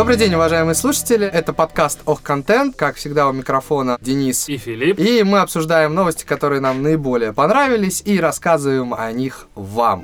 Добрый день, уважаемые слушатели. Это подкаст Ох Контент. Как всегда, у микрофона Денис и Филипп. И мы обсуждаем новости, которые нам наиболее понравились, и рассказываем о них вам.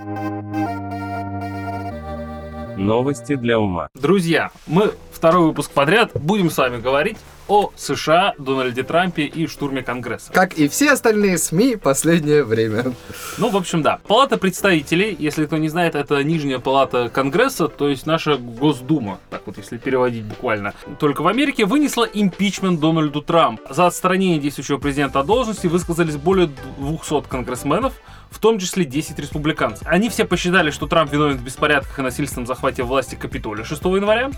Новости для ума. Друзья, мы второй выпуск подряд будем с вами говорить о США, Дональде Трампе и штурме Конгресса. Как и все остальные СМИ последнее время. Ну, в общем, да. Палата представителей, если кто не знает, это нижняя палата Конгресса, то есть наша Госдума, так вот, если переводить буквально. Только в Америке вынесла импичмент Дональду Трампу. За отстранение действующего президента от должности высказались более 200 конгрессменов, в том числе 10 республиканцев. Они все посчитали, что Трамп виновен в беспорядках и насильственном захвате власти Капитолия 6 января.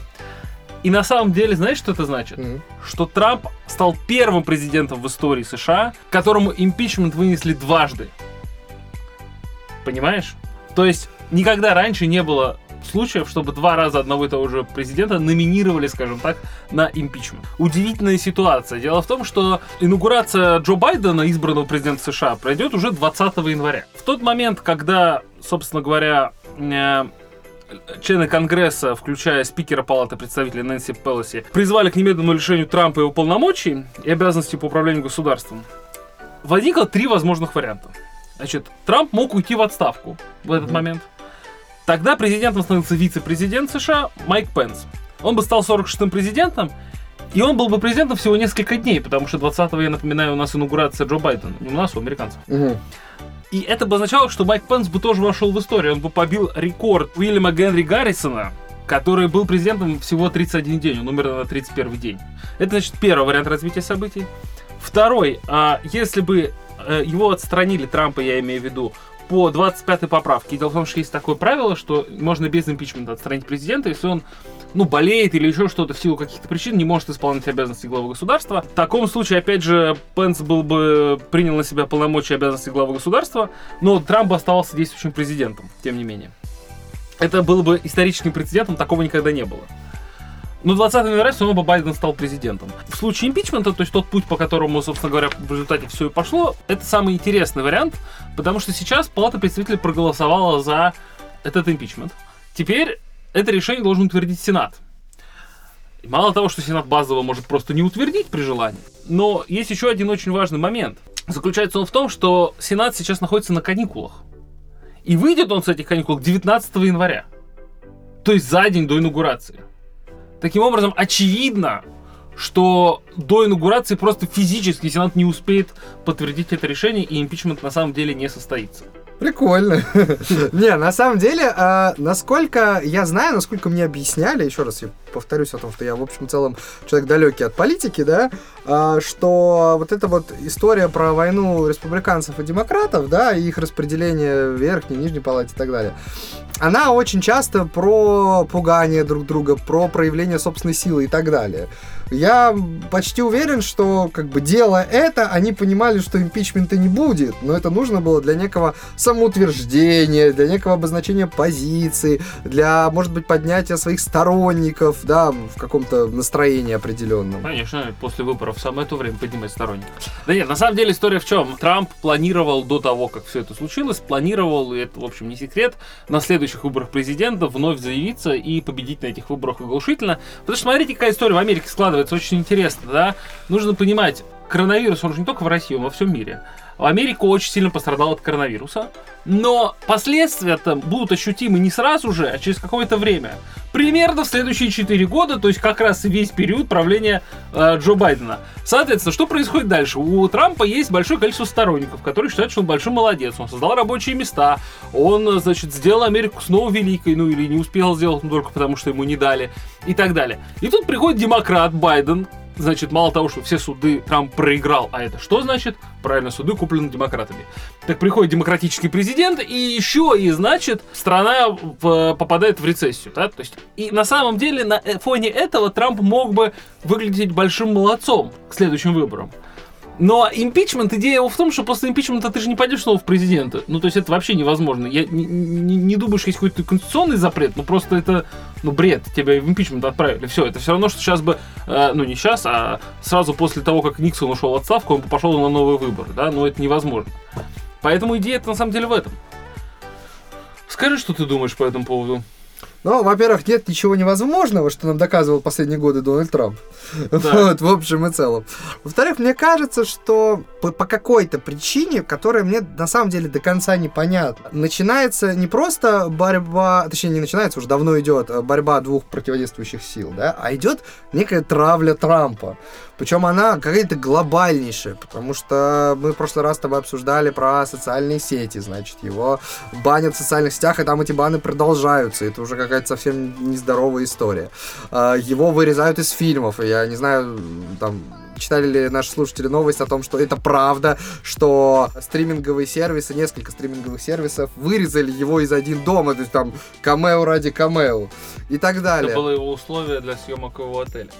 И на самом деле, знаешь, что это значит? Mm-hmm. Что Трамп стал первым президентом в истории США, которому импичмент вынесли дважды. Понимаешь? То есть никогда раньше не было случаев, чтобы два раза одного и того же президента номинировали, скажем так, на импичмент. Удивительная ситуация. Дело в том, что инаугурация Джо Байдена, избранного президента США, пройдет уже 20 января. В тот момент, когда, собственно говоря, э, члены Конгресса, включая спикера Палаты представителей Нэнси Пелоси, призвали к немедленному лишению Трампа его полномочий и обязанностей по управлению государством, возникло три возможных варианта. Значит, Трамп мог уйти в отставку в этот mm-hmm. момент. Тогда президентом становился вице-президент США Майк Пенс. Он бы стал 46-м президентом, и он был бы президентом всего несколько дней, потому что 20-го, я напоминаю, у нас инаугурация Джо Байдена. Не у нас, а у американцев. Угу. И это бы означало, что Майк Пенс бы тоже вошел в историю. Он бы побил рекорд Уильяма Генри Гаррисона, который был президентом всего 31 день. Он умер на 31 день. Это, значит, первый вариант развития событий. Второй, а, если бы э, его отстранили, Трампа я имею в виду, по 25-й поправке. Дело в том, что есть такое правило, что можно без импичмента отстранить президента, если он ну, болеет или еще что-то в силу каких-то причин, не может исполнять обязанности главы государства. В таком случае, опять же, Пенс был бы принял на себя полномочия и обязанности главы государства, но Трамп оставался действующим президентом, тем не менее. Это было бы историческим прецедентом, такого никогда не было. Но 20 января все равно Байден стал президентом. В случае импичмента, то есть тот путь, по которому, собственно говоря, в результате все и пошло, это самый интересный вариант, потому что сейчас Палата представителей проголосовала за этот импичмент. Теперь это решение должен утвердить Сенат. И мало того, что Сенат базово может просто не утвердить при желании, но есть еще один очень важный момент. Заключается он в том, что Сенат сейчас находится на каникулах. И выйдет он с этих каникул 19 января. То есть за день до инаугурации. Таким образом, очевидно, что до инаугурации просто физически Сенат не успеет подтвердить это решение, и импичмент на самом деле не состоится. Прикольно. Не, на самом деле, а, насколько я знаю, насколько мне объясняли, еще раз я повторюсь о том, что я, в общем, целом человек далекий от политики, да, а, что вот эта вот история про войну республиканцев и демократов, да, и их распределение в верхней, нижней палате и так далее, она очень часто про пугание друг друга, про проявление собственной силы и так далее. Я почти уверен, что как бы делая это, они понимали, что импичмента не будет, но это нужно было для некого самоутверждения, для некого обозначения позиции, для, может быть, поднятия своих сторонников, да, в каком-то настроении определенном. Конечно, после выборов самое то время поднимать сторонников. Да нет, на самом деле история в чем? Трамп планировал до того, как все это случилось, планировал, и это, в общем, не секрет, на следующих выборах президента вновь заявиться и победить на этих выборах оглушительно. Потому что смотрите, какая история в Америке складывается, очень интересно, да? Нужно понимать, коронавирус, он же не только в России, он во всем мире. Америка очень сильно пострадала от коронавируса, но последствия там будут ощутимы не сразу же, а через какое-то время. Примерно в следующие 4 года, то есть как раз весь период правления э, Джо Байдена. Соответственно, что происходит дальше? У Трампа есть большое количество сторонников, которые считают, что он большой молодец, он создал рабочие места, он, значит, сделал Америку снова великой, ну или не успел сделать, ну только потому, что ему не дали, и так далее. И тут приходит демократ Байден, значит, мало того, что все суды Трамп проиграл, а это что значит? Правильно, суды куплены демократами. Так приходит демократический президент, и еще и, значит, страна в, попадает в рецессию, да? То есть, и на самом деле на э, фоне этого Трамп мог бы выглядеть большим молодцом к следующим выборам. Но импичмент, идея его в том, что после импичмента ты же не пойдешь снова в президента. Ну, то есть это вообще невозможно. Я не, не, не думаю, что есть какой-то конституционный запрет, но просто это, ну, бред. Тебя в импичмент отправили. Все, это все равно, что сейчас бы, э, ну, не сейчас, а сразу после того, как Никсон ушел в отставку, он пошел на новые выборы, да, но это невозможно. Поэтому идея это на самом деле в этом. Скажи, что ты думаешь по этому поводу. Ну, во-первых, нет ничего невозможного, что нам доказывал последние годы Дональд Трамп. Да. Вот, в общем и целом. Во-вторых, мне кажется, что по, по какой-то причине, которая мне на самом деле до конца непонятна, начинается не просто борьба, точнее, не начинается, уже давно идет э, борьба двух противодействующих сил, да, а идет некая травля Трампа. Причем она какая-то глобальнейшая, потому что мы в прошлый раз с тобой обсуждали про социальные сети, значит, его банят в социальных сетях, и там эти баны продолжаются. Это уже какая-то совсем нездоровая история. А, Его вырезают из фильмов, я не знаю, там, читали ли наши слушатели новость о том, что это правда, что стриминговые сервисы, несколько стриминговых сервисов вырезали его из один дома, то есть там камео ради камео и так далее. Это было его условие для съемок его отеля.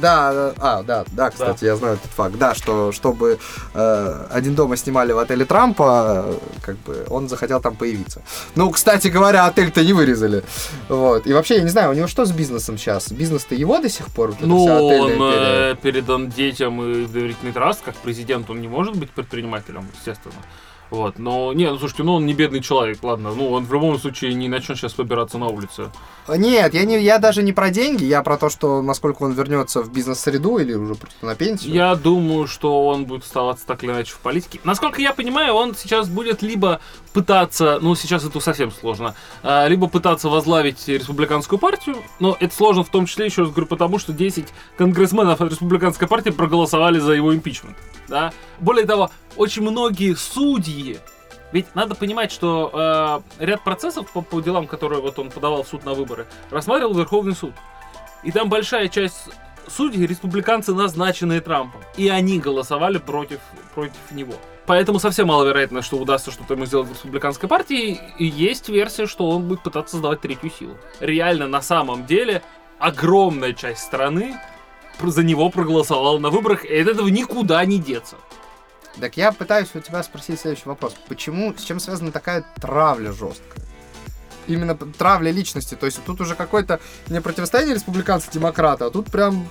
Да, да, а, да, да, кстати, я знаю этот факт. Да, что чтобы э, один дома снимали в отеле Трампа, э, как бы он захотел там появиться. Ну, кстати говоря, отель-то не вырезали. Вот. И вообще, я не знаю, у него что с бизнесом сейчас? Бизнес-то его до сих пор? Вот Ну, он империя? э, передан детям и доверительный траст, как президент, он не может быть предпринимателем, естественно. Вот, но, не, ну, слушайте, ну, он не бедный человек, ладно, ну, он в любом случае не начнет сейчас побираться на улице. Нет, я, не, я даже не про деньги, я про то, что насколько он вернется в бизнес-среду или уже просто на пенсию. Я думаю, что он будет оставаться так или иначе в политике. Насколько я понимаю, он сейчас будет либо пытаться, ну сейчас это совсем сложно, а, либо пытаться возглавить республиканскую партию, но это сложно в том числе, еще раз говорю, потому что 10 конгрессменов от республиканской партии проголосовали за его импичмент. Да? Более того, очень многие судьи, ведь надо понимать, что э, ряд процессов по, по делам, которые вот он подавал в суд на выборы, рассматривал Верховный суд. И там большая часть судей республиканцы, назначенные Трампом. И они голосовали против, против него. Поэтому совсем маловероятно, что удастся что-то ему сделать в республиканской партии. И есть версия, что он будет пытаться создавать третью силу. Реально, на самом деле, огромная часть страны за него проголосовала на выборах, и от этого никуда не деться. Так я пытаюсь у тебя спросить следующий вопрос. Почему, с чем связана такая травля жесткая? Именно травля личности. То есть тут уже какое-то не противостояние республиканца-демократа, а тут прям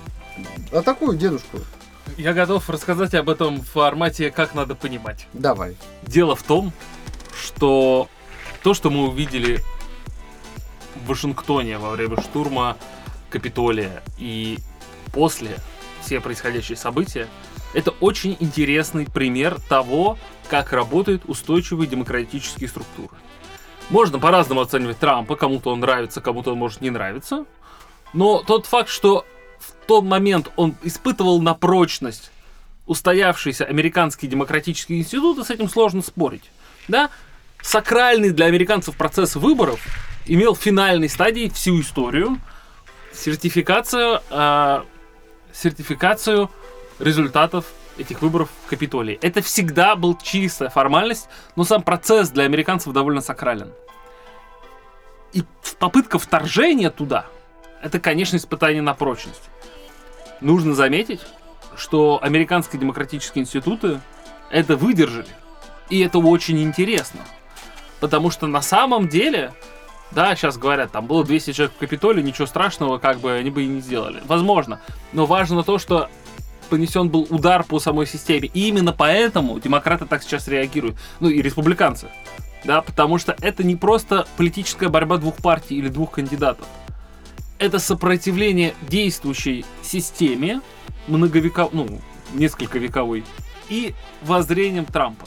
атакуют дедушку. Я готов рассказать об этом в формате «Как надо понимать». Давай. Дело в том, что то, что мы увидели в Вашингтоне во время штурма Капитолия и после все происходящие события, это очень интересный пример того, как работают устойчивые демократические структуры. Можно по-разному оценивать Трампа, кому-то он нравится, кому-то он может не нравиться, но тот факт, что в тот момент он испытывал на прочность устоявшиеся американские демократические институты, с этим сложно спорить. Да? Сакральный для американцев процесс выборов имел финальной стадии всю историю, сертификацию, э, сертификацию результатов этих выборов в Капитолии. Это всегда был чистая формальность, но сам процесс для американцев довольно сакрален. И попытка вторжения туда, это, конечно, испытание на прочность. Нужно заметить, что американские демократические институты это выдержали. И это очень интересно. Потому что на самом деле, да, сейчас говорят, там было 200 человек в Капитолии, ничего страшного, как бы они бы и не сделали. Возможно. Но важно то, что понесен был удар по самой системе. И именно поэтому демократы так сейчас реагируют. Ну и республиканцы. Да, потому что это не просто политическая борьба двух партий или двух кандидатов. Это сопротивление действующей системе, многовековой, ну, несколько вековой, и воззрением Трампа.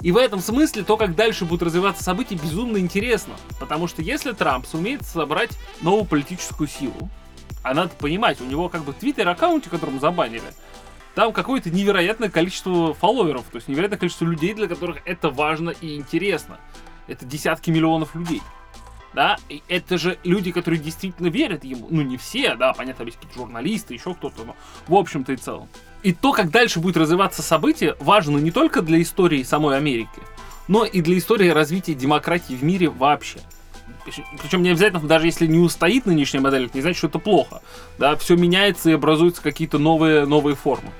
И в этом смысле то, как дальше будут развиваться события, безумно интересно. Потому что если Трамп сумеет собрать новую политическую силу, а надо понимать, у него как бы твиттер-аккаунте, которым забанили, там какое-то невероятное количество фолловеров, то есть невероятное количество людей, для которых это важно и интересно. Это десятки миллионов людей. Да, и это же люди, которые действительно верят ему. Ну, не все, да, понятно, есть какие-то журналисты, еще кто-то, но в общем-то и целом. И то, как дальше будет развиваться событие, важно не только для истории самой Америки, но и для истории развития демократии в мире вообще. Причем не обязательно, даже если не устоит нынешняя модель, это не значит, что это плохо. Да, все меняется и образуются какие-то новые, новые формы.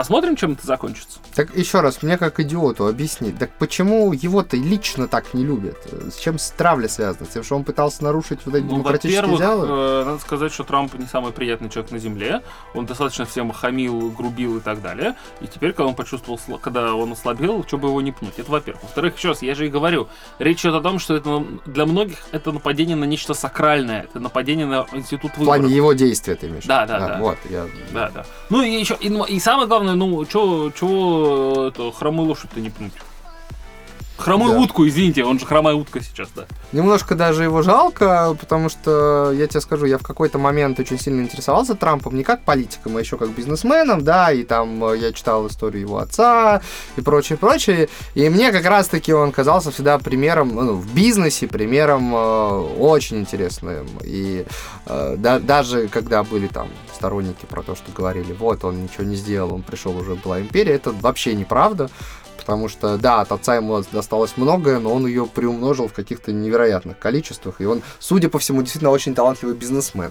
Посмотрим, чем это закончится. Так еще раз, мне как идиоту объясни, так почему его-то лично так не любят? С чем травля связана? С тем, что он пытался нарушить вот эти Ну, демократические идеалы? э, надо сказать, что Трамп не самый приятный человек на земле. Он достаточно всем хамил, грубил и так далее. И теперь, когда он почувствовал, когда он ослабел, что бы его не пнуть. Это во-первых. Во-вторых, еще раз, я же и говорю, речь идет о том, что это для многих это нападение на нечто сакральное. Это нападение на институт В выборов. плане его действия ты имеешь? в Да, виду? да, да. Вот, я... Да, да. Ну и еще, и, ну, и самое главное, ну, чего, чего это, хромую лошадь-то не пнуть? Хромую Да. утку, извините, он же хромая утка сейчас, да. Немножко даже его жалко, потому что, я тебе скажу, я в какой-то момент очень сильно интересовался Трампом, не как политиком, а еще как бизнесменом, да, и там э, я читал историю его отца и прочее, прочее, и мне как раз-таки он казался всегда примером, ну, в бизнесе, примером э, очень интересным, и э, да- даже когда были там сторонники про то, что говорили, вот, он ничего не сделал, он пришел, уже была империя, это вообще неправда, Потому что, да, от отца ему досталось многое, но он ее приумножил в каких-то невероятных количествах. И он, судя по всему, действительно очень талантливый бизнесмен.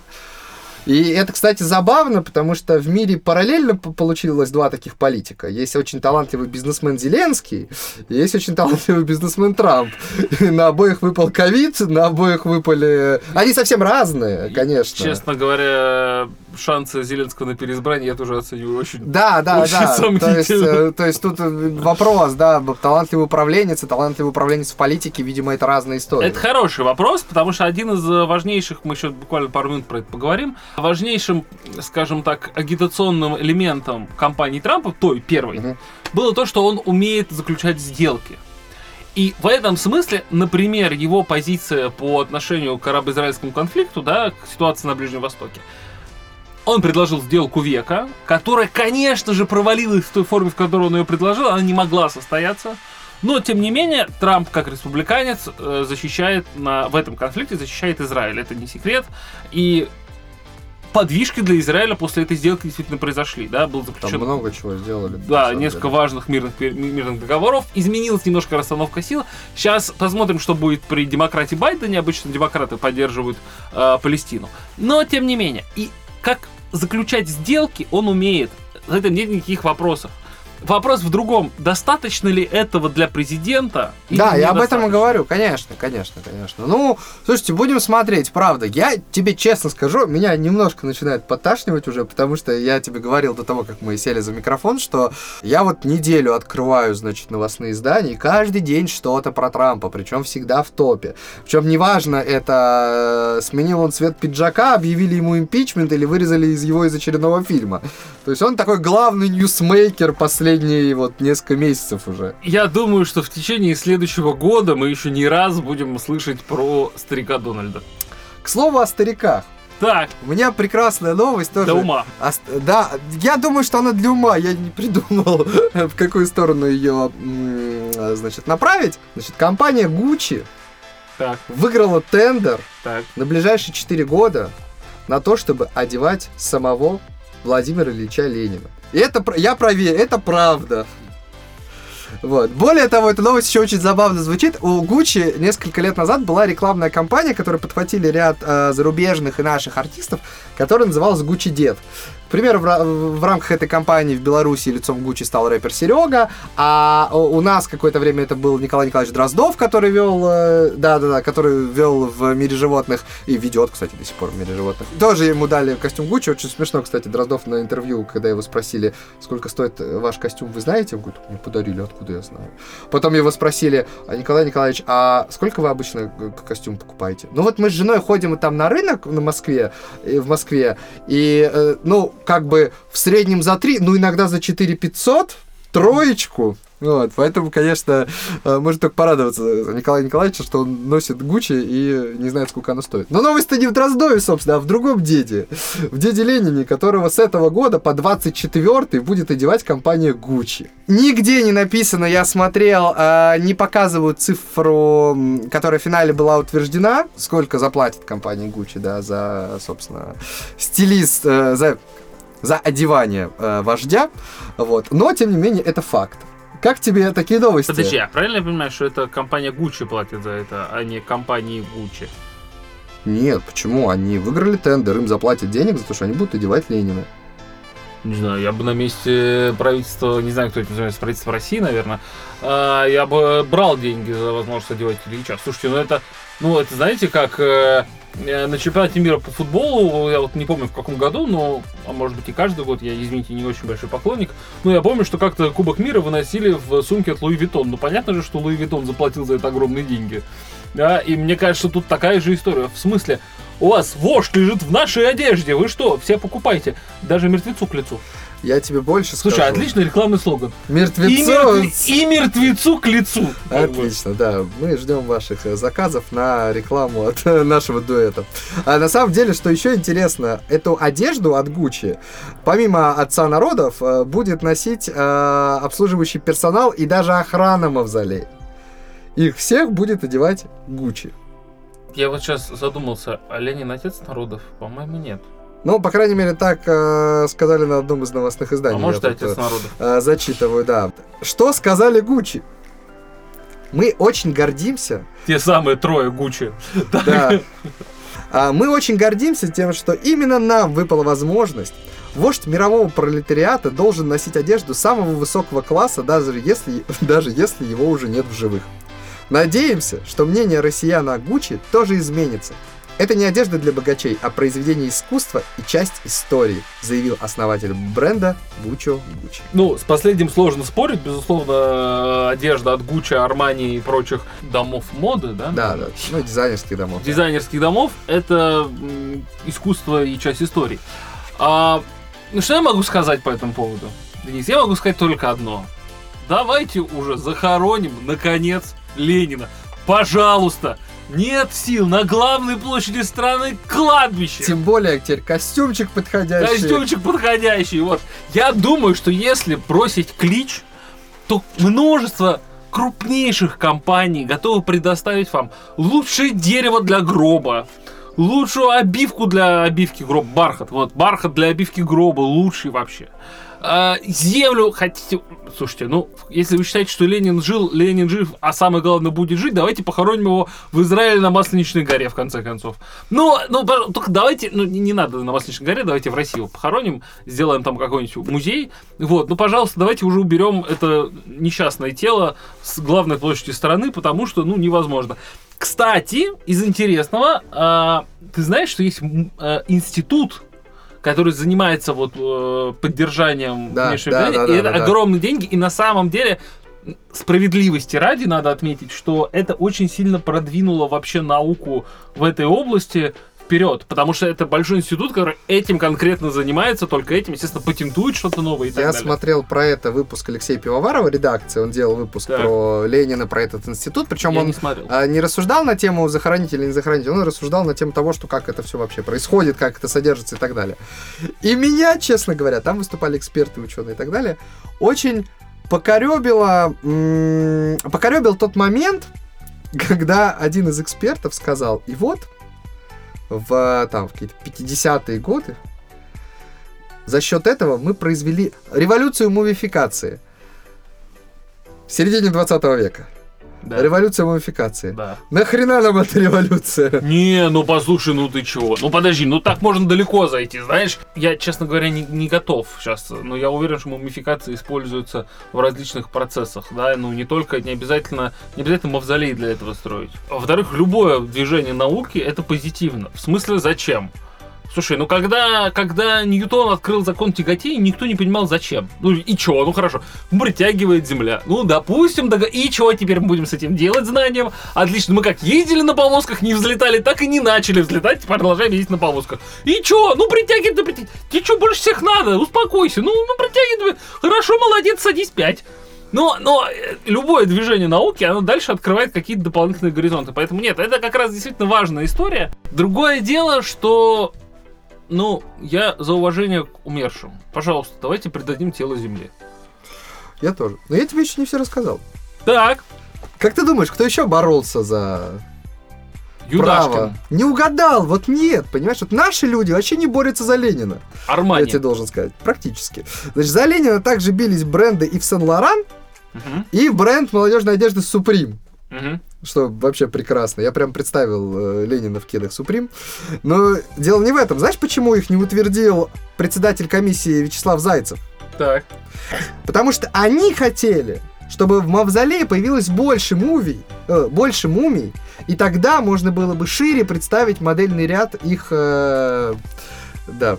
И это, кстати, забавно, потому что в мире параллельно получилось два таких политика. Есть очень талантливый бизнесмен Зеленский, есть очень талантливый бизнесмен Трамп. И на обоих выпал ковид, на обоих выпали... Они совсем разные, конечно. Честно говоря, шансы Зеленского на переизбрание я тоже оцениваю очень... Да, да, Очень да. То есть, э, то есть тут э, вопрос, да, талантливый управленец и талантливый управленец в политике, видимо, это разные истории. Это хороший вопрос, потому что один из э, важнейших, мы еще буквально пару минут про это поговорим, важнейшим, скажем так, агитационным элементом кампании Трампа, той первой, Мгм. было то, что он умеет заключать сделки. И в этом смысле, например, его позиция по отношению к арабо-израильскому конфликту, да, к ситуации на Ближнем Востоке, он предложил сделку века, которая, конечно же, провалилась в той форме, в которой он ее предложил, она не могла состояться. Но, тем не менее, Трамп, как республиканец, э, защищает на, в этом конфликте, защищает Израиль. Это не секрет. И подвижки для Израиля после этой сделки действительно произошли. Да, был Там заключен много чего сделали. да, несколько деле. важных мирных, мирных договоров. Изменилась немножко расстановка сил. Сейчас посмотрим, что будет при демократе Байдене. Обычно демократы поддерживают э, Палестину. Но, тем не менее, и как заключать сделки он умеет. За этим нет никаких вопросов. Вопрос в другом. Достаточно ли этого для президента? Да, я об этом и говорю, конечно, конечно, конечно. Ну, слушайте, будем смотреть, правда. Я тебе честно скажу, меня немножко начинает подташнивать уже, потому что я тебе говорил до того, как мы сели за микрофон, что я вот неделю открываю, значит, новостные издания, и каждый день что-то про Трампа, причем всегда в топе. Причем неважно, это э, сменил он цвет пиджака, объявили ему импичмент или вырезали из его из очередного фильма. То есть он такой главный ньюсмейкер последние вот несколько месяцев уже. Я думаю, что в течение следующего года мы еще не раз будем слышать про старика Дональда. К слову о стариках. Так, У меня прекрасная новость тоже. до ума. А да, я думаю, что она для ума. Я не придумал, в какую сторону ее, значит, направить. Значит, компания Gucci Так, выиграла тендер так. на ближайшие 4 года на то, чтобы одевать самого Владимира Ильича Ленина. Это, я проверю, это правда. Вот. Более того, эта новость еще очень забавно звучит. У Gucci несколько лет назад была рекламная кампания, которую подхватили ряд э, зарубежных и наших артистов, которая называлась Gucci Дед. К примеру, в, в рамках этой кампании в Беларуси лицом Гуччи стал рэпер Серега, а у нас какое-то время это был Николай Николаевич Дроздов, который вел, э, да-да-да, который вел в мире животных и ведет, кстати, до сих пор в мире животных. Тоже ему дали костюм Гуччи, очень смешно, кстати, Дроздов на интервью, когда его спросили, сколько стоит э, ваш костюм, вы знаете? Он говорит, мне подарили, откуда я знаю. Потом его спросили, а Николай Николаевич, а сколько вы обычно э, костюм покупаете? Ну вот мы с женой ходим там на рынок на Москве, в Москве, и, ну, как бы в среднем за 3, ну, иногда за 4 500, троечку. Вот, поэтому, конечно, э, можно только порадоваться за Николая Николаевича, что он носит Гуччи и не знает, сколько оно стоит. Но новость-то не в Дроздове, собственно, а в другом деде. В деде Ленине, которого с этого года по 24 будет одевать компания Гуччи. Нигде не написано, я смотрел, э, не показывают цифру, которая в финале была утверждена, сколько заплатит компания Гуччи, да, за, собственно, стилист, э, за за одевание э, вождя, вот. Но, тем не менее, это факт. Как тебе такие новости? Подожди, а правильно я понимаю, что это компания Gucci платит за это, а не компании Gucci? Нет, почему? Они выиграли тендер, им заплатят денег за то, что они будут одевать Ленина. Не знаю, я бы на месте правительства, не знаю, кто это называется, правительство России, наверное, а, я бы брал деньги за возможность одевать Ильича. Слушайте, ну это, ну это знаете, как э, э, на чемпионате мира по футболу, я вот не помню в каком году, но, а может быть и каждый год, я, извините, не очень большой поклонник, но я помню, что как-то Кубок мира выносили в сумке от Louis Vuitton. Ну понятно же, что Louis Vuitton заплатил за это огромные деньги. Да, и мне кажется, тут такая же история. В смысле, у вас вождь лежит в нашей одежде, вы что, все покупайте, даже мертвецу к лицу. Я тебе больше Слушай, скажу. отличный рекламный слоган. И, Мертвецу... мертве- и мертвецу к лицу. Отлично, да. Мы ждем ваших э, заказов на рекламу от э, нашего дуэта. А на самом деле, что еще интересно, эту одежду от Гуччи, помимо Отца народов, э, будет носить э, обслуживающий персонал и даже охрана мавзолея. Их всех будет одевать Гуччи. Я вот сейчас задумался, а Ленин отец народов? По-моему, нет. Ну, по крайней мере, так э, сказали на одном из новостных изданий. а может, Я и тут, отец э, народов? э, зачитываю, да. Что сказали Гуччи? Мы очень гордимся Те самые трое Гуччи. Да. А, Мы очень гордимся тем, что именно нам выпала возможность. Вождь мирового пролетариата должен носить одежду самого высокого класса, даже если, даже если его уже нет в живых. Надеемся, что мнение россиян о Гуччи тоже изменится. Это не одежда для богачей, а произведение искусства и часть истории, заявил основатель бренда Гуччо Гуччи. Ну, с последним сложно спорить. Безусловно, одежда от Гуччи, Армани и прочих домов моды, да? Да, да, ну дизайнерских домов. да. дизайнерских домов это искусство и часть истории. А, ну что я могу сказать по этому поводу, Денис? Я могу сказать только одно. Давайте уже захороним, наконец, Ленина. Пожалуйста, нет сил на главной площади страны кладбище. Тем более теперь костюмчик подходящий. Костюмчик подходящий. Вот. Я думаю, что если бросить клич, то множество крупнейших компаний готовы предоставить вам лучшее дерево для гроба, лучшую обивку для обивки гроба, бархат. Вот, бархат для обивки гроба лучший вообще. А, землю хотите... Слушайте, ну, если вы считаете, что Ленин жил, Ленин жив, а самое главное будет жить, давайте похороним его в Израиле на Масленичной горе, в конце концов. Ну, ну, только давайте, ну, не, не надо на Масленичной горе, давайте в России его похороним, сделаем там какой-нибудь музей. Вот, ну, пожалуйста, давайте уже уберем это несчастное тело с главной площади страны, потому что, ну, невозможно. Кстати, из интересного, а, ты знаешь, что есть а, институт, который занимается вот э, поддержанием Да, внешнего да, влияния, да, и да, это да, да. огромные деньги, и на самом деле справедливости ради надо отметить, что это очень сильно продвинуло вообще науку в этой области вперед, потому что это большой институт, который этим конкретно занимается, только этим, естественно, патентует что-то новое и так Я далее. смотрел про это выпуск Алексея Пивоварова, редакции, он делал выпуск Так. про Ленина, про этот институт, причем Я он не смотрел. а, не рассуждал на тему захоронить или не захоронить, он рассуждал на тему того, что как это все вообще происходит, как это содержится и так далее. И меня, честно говоря, там выступали эксперты, ученые и так далее, очень покоребило, покоребил тот момент, когда один из экспертов сказал, и вот в там в какие-то 50-е годы за счет этого мы произвели революцию мумификации в середине 20 века. Да. Революция мумификации. Да. Нахрена нам эта революция? Не, ну послушай, ну ты чего? Ну подожди, ну так можно далеко зайти, знаешь? Я, честно говоря, не, не готов сейчас, но я уверен, что мумификация используется в различных процессах, да, ну не только, не обязательно, не обязательно мавзолей для этого строить. Во-вторых, любое движение науки это позитивно. В смысле, зачем? Слушай, ну когда, когда Ньютон открыл закон тяготения, никто не понимал зачем. Ну и чё, ну хорошо, притягивает Земля. Ну, допустим, дога- и чего теперь мы будем с этим делать знанием? Отлично, мы как ездили на повозках, не взлетали, так и не начали взлетать, продолжаем ездить на повозках. И чё, ну притягивает, да притягивает. Тебе что больше всех надо? Успокойся, ну, ну притягивает, хорошо, молодец, садись пять. Но, но э, любое движение науки, оно дальше открывает какие-то дополнительные горизонты. Поэтому нет, это как раз действительно важная история. Другое дело, что ну, я за уважение к умершим. Пожалуйста, давайте придадим тело земле. Я тоже. Но я тебе еще не все рассказал. Так, Как ты думаешь, кто еще боролся за Юдашкин, право? Не угадал, вот нет, понимаешь? Вот наши люди вообще не борются за Ленина. Армани. Я тебе должен сказать, практически. Значит, за Ленина также бились бренды и в Сен-Лоран, Мгм, и бренд молодежной одежды Supreme. мгм. Что вообще прекрасно. Я прям представил э, Ленина в кедах Суприм. Но дело не в этом. Знаешь, почему их не утвердил председатель комиссии Вячеслав Зайцев? Так. Потому что они хотели, чтобы в Мавзолее появилось больше мувий, э, больше мумий, и тогда можно было бы шире представить модельный ряд их, э, да,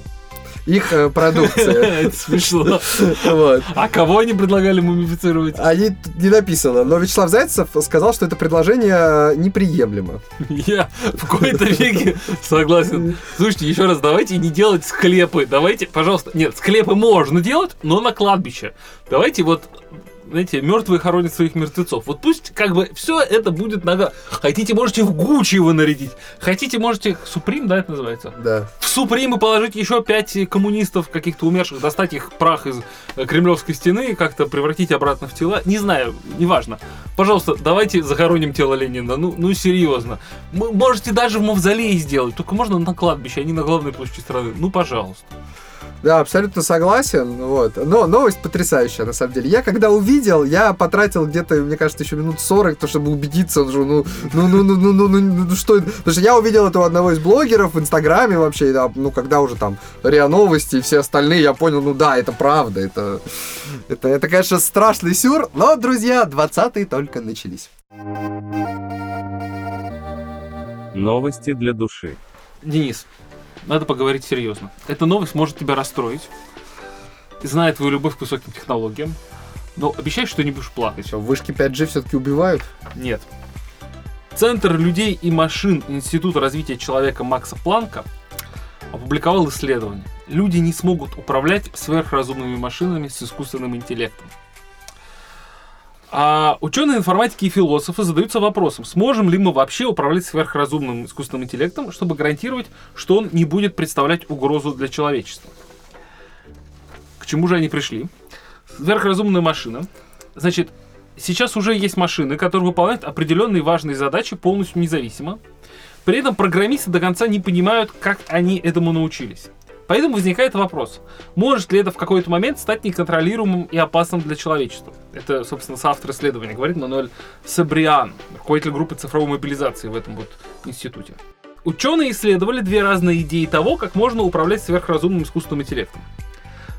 их э, продукции. Это смешно. Вот. А кого они предлагали мумифицировать? Они тут не написано, но Вячеслав Зайцев сказал, что это предложение неприемлемо. Я в какой-то веке согласен. Слушайте, еще раз, давайте не делать склепы. Давайте, пожалуйста, нет, склепы можно делать, но на кладбище. Давайте вот знаете, мертвые хоронят своих мертвецов. Вот пусть как бы все это будет нога. Хотите, можете в Гуччи его нарядить. Хотите, можете... Суприм, да, это называется? Да. В Супримы положить еще пять коммунистов каких-то умерших, достать их прах из э, Кремлевской стены и как-то превратить обратно в тела. Не знаю, неважно. Пожалуйста, давайте захороним тело Ленина. Ну, ну серьезно. Можете даже в мавзолее сделать, только можно на кладбище, а не на главной площади страны. Ну, пожалуйста. Да, абсолютно согласен. Вот. Но новость потрясающая, на самом деле. Я когда увидел, я потратил где-то, мне кажется, еще минут 40, то, чтобы убедиться, что ну, ну, ну, ну, ну, ну, ну, ну, что это? Потому что я увидел это у одного из блогеров в Инстаграме вообще, да, ну, когда уже там РИА Новости и все остальные, я понял, ну да, это правда, это, это, это конечно, страшный сюр, но, друзья, 20-е только начались. Новости для души. Денис, надо поговорить серьезно. Эта новость может тебя расстроить, зная твою любовь к высоким технологиям, но обещай, что не будешь плакать. Все, вышки 5G все-таки убивают? Нет. Центр людей и машин Института развития человека Макса Планка опубликовал исследование. Люди не смогут управлять сверхразумными машинами с искусственным интеллектом. А ученые информатики и философы задаются вопросом, сможем ли мы вообще управлять сверхразумным искусственным интеллектом, чтобы гарантировать, что он не будет представлять угрозу для человечества. К чему же они пришли? Сверхразумная машина. Значит, сейчас уже есть машины, которые выполняют определенные важные задачи полностью независимо. При этом программисты до конца не понимают, как они этому научились. Поэтому возникает вопрос, может ли это в какой-то момент стать неконтролируемым и опасным для человечества? Это, собственно, соавтор исследования говорит Мануэль Сабриан, руководитель группы цифровой мобилизации в этом вот институте. Ученые исследовали две разные идеи того, как можно управлять сверхразумным искусственным интеллектом.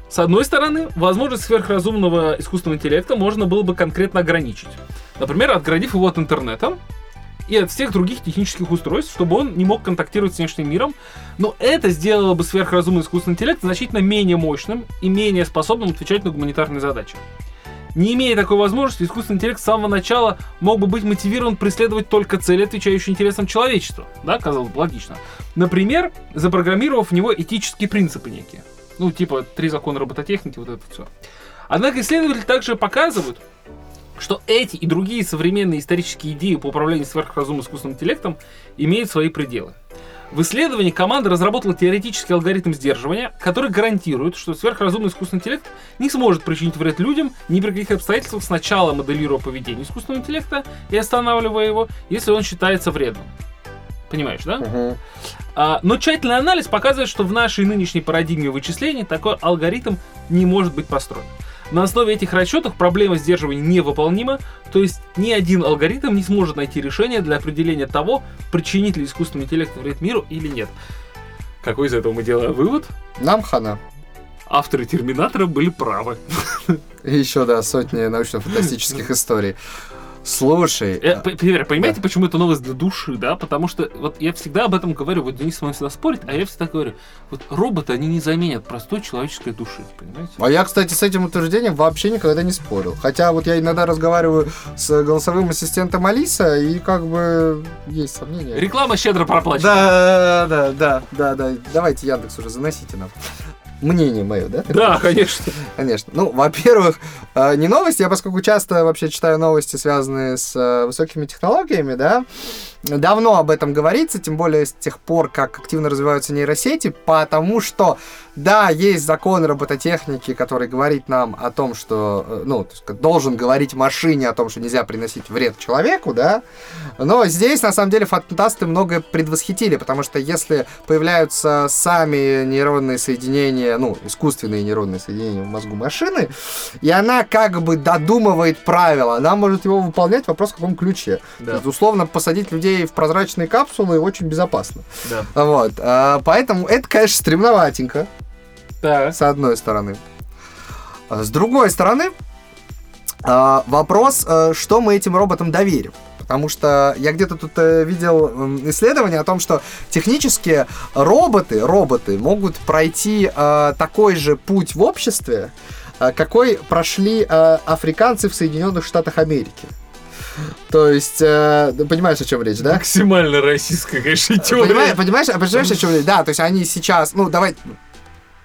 С одной стороны, возможность сверхразумного искусственного интеллекта можно было бы конкретно ограничить. Например, отгородив его от интернета и от всех других технических устройств, чтобы он не мог контактировать с внешним миром. Но это сделало бы сверхразумный искусственный интеллект значительно менее мощным и менее способным отвечать на гуманитарные задачи. Не имея такой возможности, искусственный интеллект с самого начала мог бы быть мотивирован преследовать только цели, отвечающие интересам человечества. Да, казалось бы, логично. Например, запрограммировав в него этические принципы некие. Ну, типа, три закона робототехники, вот это все. Однако исследователи также показывают, что эти и другие современные исторические идеи по управлению сверхразумным искусственным интеллектом имеют свои пределы. В исследовании команда разработала теоретический алгоритм сдерживания, который гарантирует, что сверхразумный искусственный интеллект не сможет причинить вред людям ни при каких обстоятельствах, сначала моделируя поведение искусственного интеллекта и останавливая его, если он считается вредным. Понимаешь, да? Угу. А, но тщательный анализ показывает, что в нашей нынешней парадигме вычислений такой алгоритм не может быть построен. На основе этих расчетов проблема сдерживания невыполнима, то есть ни один алгоритм не сможет найти решение для определения того, причинит ли искусственный интеллект вред миру или нет. Какой из этого мы делаем вывод? Нам хана. Авторы Терминатора были правы. И еще, да, сотни научно-фантастических историй. Слушай, Э, Петр, понимаете, почему это новость для души, да? Потому что вот я всегда об этом говорю, вот Денис с вами всегда спорит, а я всегда говорю, вот роботы, они не заменят простой человеческой души, понимаете? А я, кстати, с этим утверждением вообще никогда не спорил. Хотя вот я иногда разговариваю с голосовым ассистентом Алиса, и как бы есть сомнения. Реклама щедро проплачена. Да, да, да, да, да. Давайте Яндекс уже заносите нам. Мнение мое, да? Да, конечно. Конечно. Ну, во-первых, э, не новости, я поскольку часто вообще читаю новости, связанные с э, высокими технологиями, да, давно об этом говорится, тем более с тех пор, как активно развиваются нейросети, потому что, да, есть закон робототехники, который говорит нам о том, что, э, ну, должен говорить машине о том, что нельзя приносить вред человеку, да, но здесь, на самом деле, фантасты многое предвосхитили, потому что если появляются сами нейронные соединения ну, искусственные нейронные соединения в мозгу машины, и она как бы додумывает правила, она может его выполнять, вопрос в каком ключе. Да. То есть, условно, посадить людей в прозрачные капсулы очень безопасно. Да. Вот, а, поэтому это, конечно, стремноватенько, Так. с одной стороны. А С другой стороны, а, вопрос, э, что мы этим роботам доверим. Потому что я где-то тут э, видел исследование о том, что технически роботы, роботы могут пройти такой же путь в обществе, какой прошли африканцы в Соединенных Штатах Америки. То есть, э, понимаешь, о чем речь, да? Максимально российская, конечно, теория. Понимаешь, понимаешь, а понимаешь, о чем речь? Да, то есть они сейчас, ну, давай,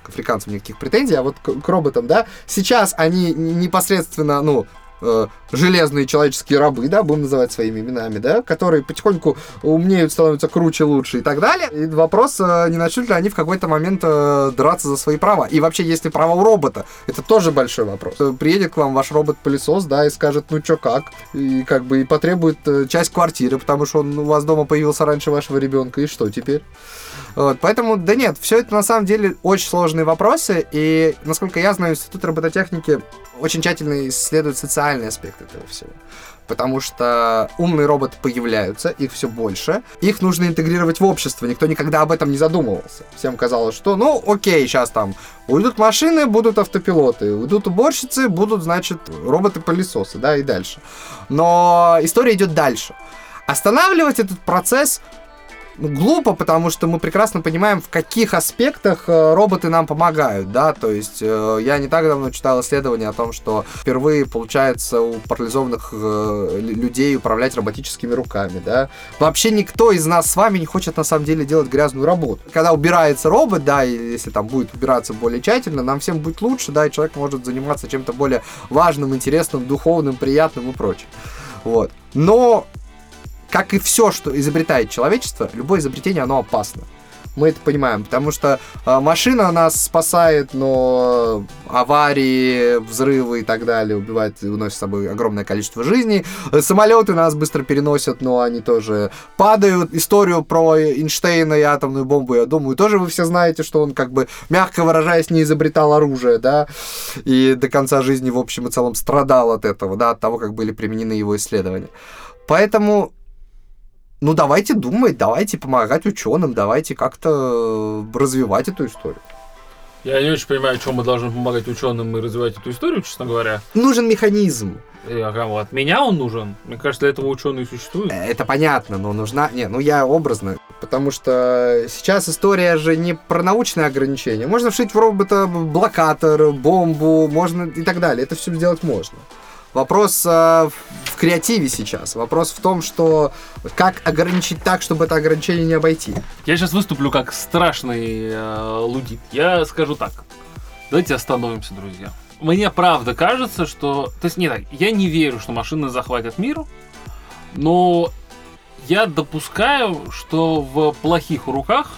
к африканцам никаких претензий, а вот к, к роботам, да, сейчас они непосредственно, ну, э, железные человеческие рабы, да, будем называть своими именами, да, которые потихоньку умнеют, становятся круче, лучше и так далее. И вопрос, э, не начнут ли они в какой-то момент э, драться за свои права. И вообще, есть ли права у робота? Это тоже большой вопрос. Э, Приедет к вам ваш робот-пылесос, да, и скажет, ну чё, как? И как бы и потребует э, часть квартиры, потому что он у вас дома появился раньше вашего ребенка, и что теперь? Вот, поэтому, да нет, все это на самом деле очень сложные вопросы, и, насколько я знаю, Институт робототехники очень тщательно исследует социальный аспект этого всего. Потому что умные роботы появляются, их все больше. Их нужно интегрировать в общество. Никто никогда об этом не задумывался. Всем казалось, что, ну, окей, сейчас там уйдут машины, будут автопилоты, уйдут уборщицы, будут, значит, роботы-пылесосы, да, и дальше. Но история идет дальше. Останавливать этот процесс глупо, потому что мы прекрасно понимаем, в каких аспектах э, роботы нам помогают, да, то есть э, я не так давно читал исследование о том, что впервые получается у парализованных э, лю- людей управлять роботическими руками, да. Вообще никто из нас с вами не хочет на самом деле делать грязную работу. Когда убирается робот, да, и если там будет убираться более тщательно, нам всем будет лучше, да, и человек может заниматься чем-то более важным, интересным, духовным, приятным и прочим. Вот. Но как и все, что изобретает человечество, любое изобретение, оно опасно. Мы это понимаем, потому что э, машина нас спасает, но аварии, взрывы и так далее убивают и уносят с собой огромное количество жизней. Самолеты нас быстро переносят, но они тоже падают. Историю про Эйнштейна и атомную бомбу, я думаю, тоже вы все знаете, что он, как бы, мягко выражаясь, не изобретал оружие, да, и до конца жизни, в общем и целом, страдал от этого, да, от того, как были применены его исследования. Поэтому ну, давайте думать, давайте помогать ученым, давайте как-то э, развивать эту историю. Я не очень понимаю, чем мы должны помогать ученым и развивать эту историю, честно говоря. Нужен механизм. И, а? От меня он нужен. Мне кажется, для этого ученые существуют. Э, Это понятно, но нужна... Не, ну я образно. Потому что сейчас история же не про научные ограничения. Можно вшить в робота блокатор, бомбу, можно и так далее. Это все сделать можно. Вопрос э, в креативе сейчас. Вопрос в том, что как ограничить так, чтобы это ограничение не обойти. Я сейчас выступлю как страшный э, лудит. Я скажу так. Давайте остановимся, друзья. Мне правда кажется, что... То есть, не так, я не верю, что машины захватят мир, но я допускаю, что в плохих руках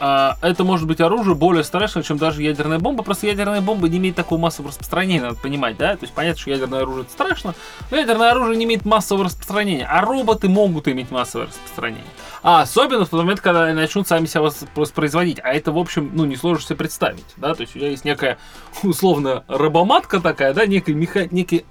а, это может быть оружие более страшное, чем даже ядерная бомба. Просто ядерная бомба не имеет такого массового распространения, надо понимать, да? То есть понятно, что ядерное оружие это страшно, но ядерное оружие не имеет массового распространения, а роботы могут иметь массовое распространение. А особенно в тот момент, когда они начнут сами себя вос- воспроизводить. А это, в общем, ну, несложно себе представить, да? То есть у тебя есть некая, условно, рабоматка такая, да, некий, меха... некий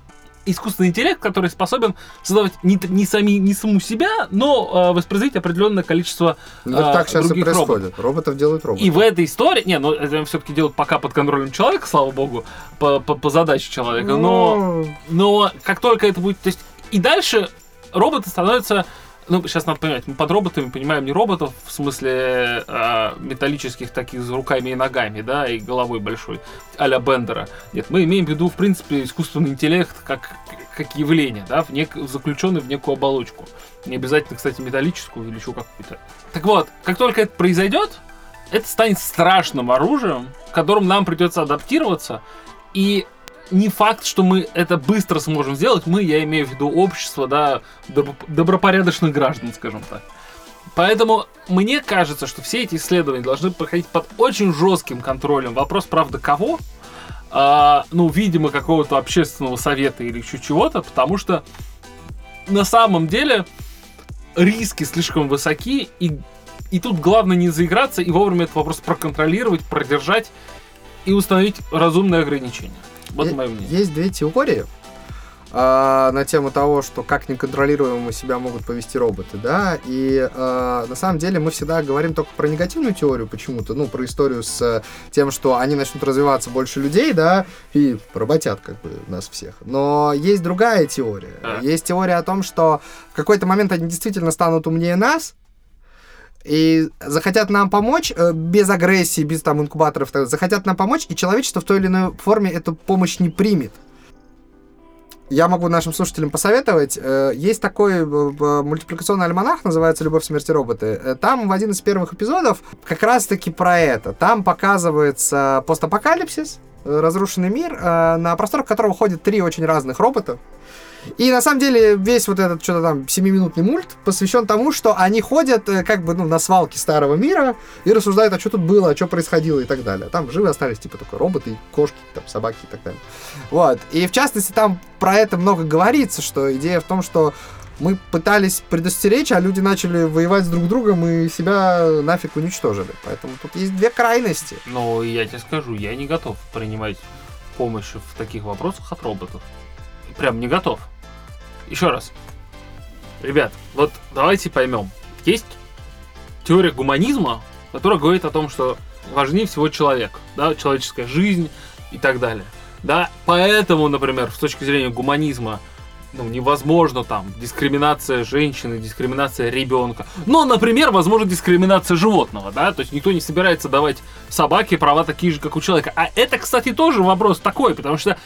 искусственный интеллект, который способен создавать не, не, сами, не саму себя, но э, воспроизводить определенное количество Ну, а, так сейчас и происходит. Роботов делают роботы. и в этой истории, не, ну это все-таки делают пока под контролем человека, слава богу, по, по, по задаче человека, но, Ну, но как только это будет, то есть и дальше роботы становятся, ну сейчас надо понимать, мы под роботами понимаем не роботов в смысле э, металлических таких с руками и ногами, да, и головой большой, а-ля Бендера. Нет, мы имеем в виду в принципе искусственный интеллект как как явление, да, в нек... заключенный в некую оболочку. Не обязательно, кстати, металлическую или еще какую-то. Так вот, как только это произойдет, это станет страшным оружием, к которому нам придется адаптироваться. И не факт, что мы это быстро сможем сделать. Мы, я имею в виду общество, да, добро- добропорядочных граждан, скажем так. Поэтому мне кажется, что все эти исследования должны проходить под очень жестким контролем. Вопрос, правда, кого? А, ну, видимо, какого-то общественного совета или еще чего-то, потому что на самом деле риски слишком высоки, и, и тут главное не заиграться и вовремя этот вопрос проконтролировать, продержать и установить разумные ограничения. Вот мое мнение. Есть две теории а, на тему того, что как неконтролируемо себя могут повести роботы, да, и а, на самом деле мы всегда говорим только про негативную теорию почему-то, ну, про историю с э, тем, что они начнут развиваться больше людей, да, и поработят как бы нас всех. Но есть другая теория. А. Есть теория о том, что в какой-то момент они действительно станут умнее нас, и захотят нам помочь э, без агрессии, без там инкубаторов, захотят нам помочь, и человечество в той или иной форме эту помощь не примет. Я могу нашим слушателям посоветовать. э, Есть такой э, мультипликационный альманах, называется «Любовь, смерть и роботы». Там в один из первых эпизодов как раз-таки про это. Там показывается постапокалипсис, разрушенный мир, на просторах которого ходят три очень разных робота. И на самом деле весь вот этот что-то там 7-минутный мульт посвящен тому, что они ходят э, как бы ну, на свалке старого мира и рассуждают, а что тут было, а что происходило и так далее. Там живы остались типа только роботы, кошки, там, собаки и так далее. Вот. И в частности там про это много говорится, что идея в том, что мы пытались предостеречь, а люди начали воевать с друг другом и себя нафиг уничтожили. Поэтому тут есть две крайности. Но я тебе скажу, я не готов принимать помощь в таких вопросах от роботов. Прям не готов. Еще раз. Ребят, вот давайте поймем. Есть теория гуманизма, которая говорит о том, что важнее всего человек, да, человеческая жизнь и так далее. Да, поэтому, например, с точки зрения гуманизма, ну, невозможно там дискриминация женщины, дискриминация ребенка. Но, например, возможно дискриминация животного, да, то есть никто не собирается давать собаке права такие же, как у человека. А это, кстати, тоже вопрос такой, потому что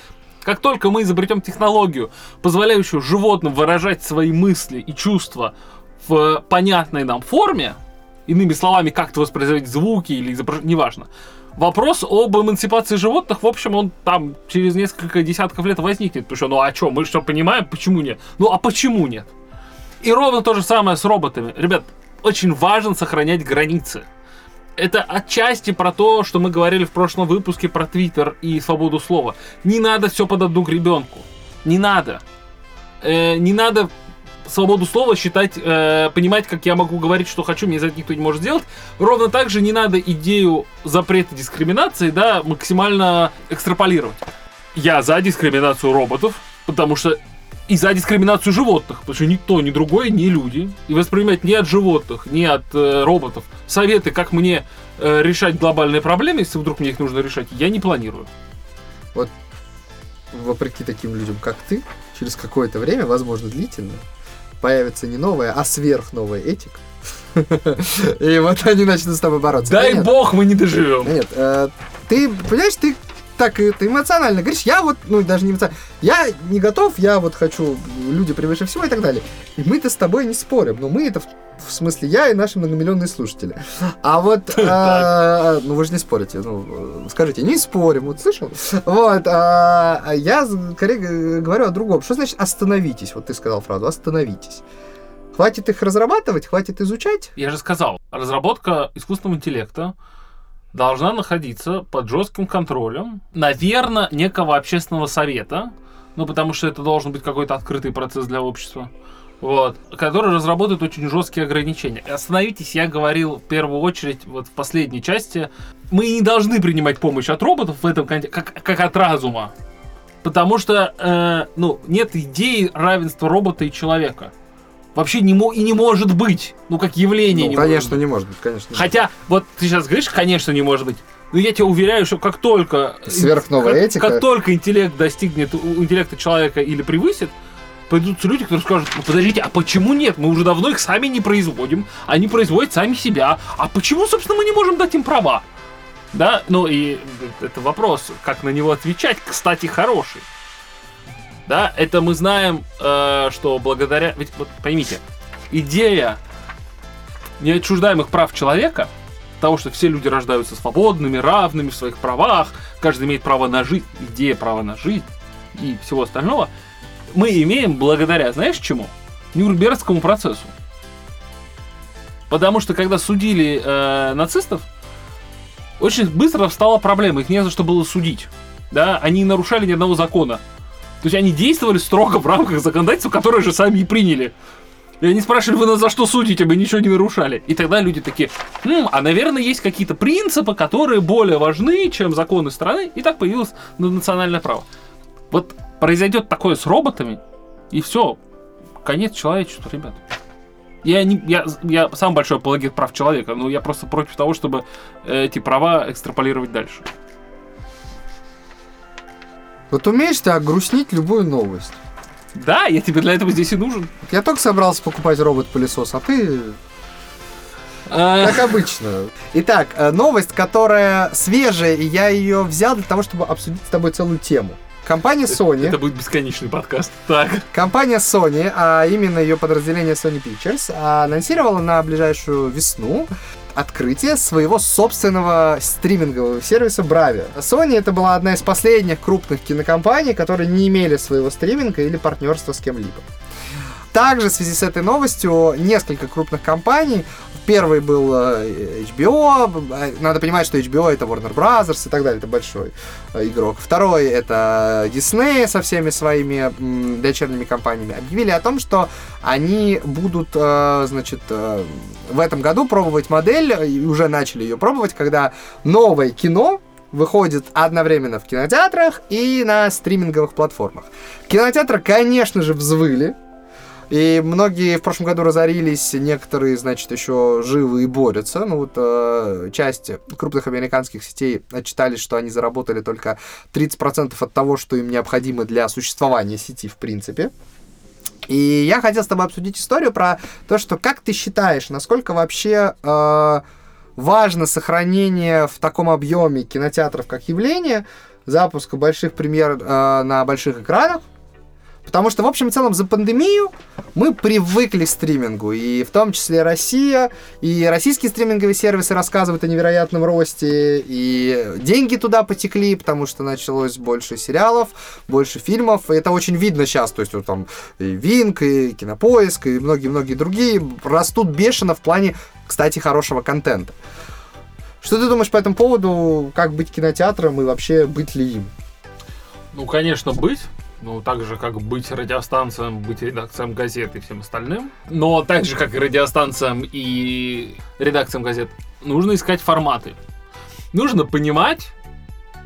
как только мы изобретем технологию, позволяющую животным выражать свои мысли и чувства в понятной нам форме, иными словами, как-то воспроизводить звуки или изображать, неважно, вопрос об эмансипации животных, в общем, он там через несколько десятков лет возникнет. Потому что, ну а что, мы что, понимаем, почему нет? Ну а почему нет? И ровно то же самое с роботами. Ребят, очень важно сохранять границы. Это отчасти про то, что мы говорили в прошлом выпуске про Твиттер и свободу слова. Не надо все под одну гребенку. Не надо. Э, не надо свободу слова считать, э, понимать, как я могу говорить, что хочу, мне за это никто не может сделать. Ровно так же не надо идею запрета дискриминации, да, максимально экстраполировать. Я за дискриминацию роботов, потому что и за дискриминацию животных, потому что никто, ни другое, не люди. И воспринимать ни от животных, ни от э, роботов советы, как мне э, решать глобальные проблемы, если вдруг мне их нужно решать, я не планирую. Вопреки таким людям, как ты, через какое-то время, возможно, длительно, появится не новая, а сверхновая этика. И вот они начнут с тобой бороться. Дай бог мы не доживем. Нет, э, ты, понимаешь, ты так это эмоционально говоришь, я вот, ну даже не эмоционально, я не готов, я вот хочу, люди превыше всего и так далее. И мы-то с тобой не спорим, но мы это в, в смысле я и наши многомиллионные слушатели. А вот, э, ну вы же не спорите, ну скажите, не спорим, вот слышал? Вот, а, а я скорее говорю о другом. Что значит остановитесь? Вот ты сказал фразу, остановитесь. Хватит их разрабатывать, хватит изучать. Я же сказал, разработка искусственного интеллекта должна находиться под жестким контролем, наверное, некого общественного совета, ну, потому что это должен быть какой-то открытый процесс для общества, вот, который разработает очень жесткие ограничения. Остановитесь, я говорил в первую очередь, вот в последней части, мы не должны принимать помощь от роботов в этом контексте, как, как от разума, потому что, э, ну, нет идеи равенства робота и человека. Вообще не мо- и не может быть, ну, как явление Ну, не конечно, может не может быть, конечно. не Хотя, вот ты сейчас говоришь, конечно, не может быть. Но я тебе уверяю, что как только... Сверхновая как, этика. Как только интеллект достигнет интеллекта человека или превысит, пойдут люди, которые скажут, ну подождите, а почему нет? Мы уже давно их сами не производим, они производят сами себя. А почему, собственно, мы не можем дать им права? Да, ну и это вопрос, как на него отвечать, кстати, хороший. Да, это мы знаем, э, что благодаря... Ведь вот поймите, идея неотчуждаемых прав человека, того, что все люди рождаются свободными, равными в своих правах, каждый имеет право на жизнь, идея права на жизнь и всего остального, мы имеем благодаря, знаешь чему? Нюрнбергскому процессу. Потому что когда судили э, нацистов, очень быстро встала проблема, их не за что было судить. Да, они нарушали ни одного закона. То есть они действовали строго в рамках законодательства, которое же сами и приняли. И они спрашивали, вы нас за что судите, мы ничего не нарушали. И тогда люди такие, «М, а наверное есть какие-то принципы, которые более важны, чем законы страны. И так появилось национальное право. Вот произойдет такое с роботами, и все, конец человечеству, ребят. Я, не, я, я сам большой апологет прав человека, но я просто против того, чтобы э, эти права экстраполировать дальше. Вот умеешь ты огрустнить любую новость. Да, я тебе для этого здесь и нужен. Я только собрался покупать робот-пылесос, а ты Э, как обычно. Итак, э, новость, которая свежая, и я ее взял для того, чтобы обсудить с тобой целую тему. Компания Sony, Это будет бесконечный подкаст. Так. компания Sony, а именно ее подразделение Sony Pictures, анонсировала на ближайшую весну открытие своего собственного стримингового сервиса Bravia. Sony это была одна из последних крупных кинокомпаний, которые не имели своего стриминга или партнерства с кем-либо. Также в связи с этой новостью несколько крупных компаний. Первый был э, HBO. э, Надо понимать, что HBO это Warner Brothers и так далее. Это большой э, игрок. Второй это Disney со всеми своими дочерними компаниями. Объявили о том, что они будут, значит, в этом году пробовать модель, и уже начали ее пробовать, когда новое кино выходит одновременно в кинотеатрах и на стриминговых платформах. Кинотеатры, конечно же, взвыли. И многие в прошлом году разорились, некоторые, значит, еще живы и борются. Ну вот э, часть крупных американских сетей отчитались, что они заработали только 30% от того, что им необходимо для существования сети в принципе. И я хотел с тобой обсудить историю про то, что как ты считаешь, насколько вообще э, важно сохранение в таком объеме кинотеатров как явление, запуска больших премьер э, на больших экранах, Потому что, в общем и целом, за пандемию мы привыкли к стримингу. И в том числе Россия, и российские стриминговые сервисы рассказывают о невероятном росте, и деньги туда потекли, потому что началось больше сериалов, больше фильмов. И это очень видно сейчас. То есть вот там и Винк, и Кинопоиск, и многие-многие другие растут бешено в плане, кстати, хорошего контента. Что ты думаешь по этому поводу? Как быть кинотеатром и вообще быть ли им? Ну, конечно, быть. Ну, так же, как быть радиостанциям, быть редакциям газет и всем остальным. Но так же, как и радиостанциям и редакциям газет, нужно искать форматы. Нужно понимать,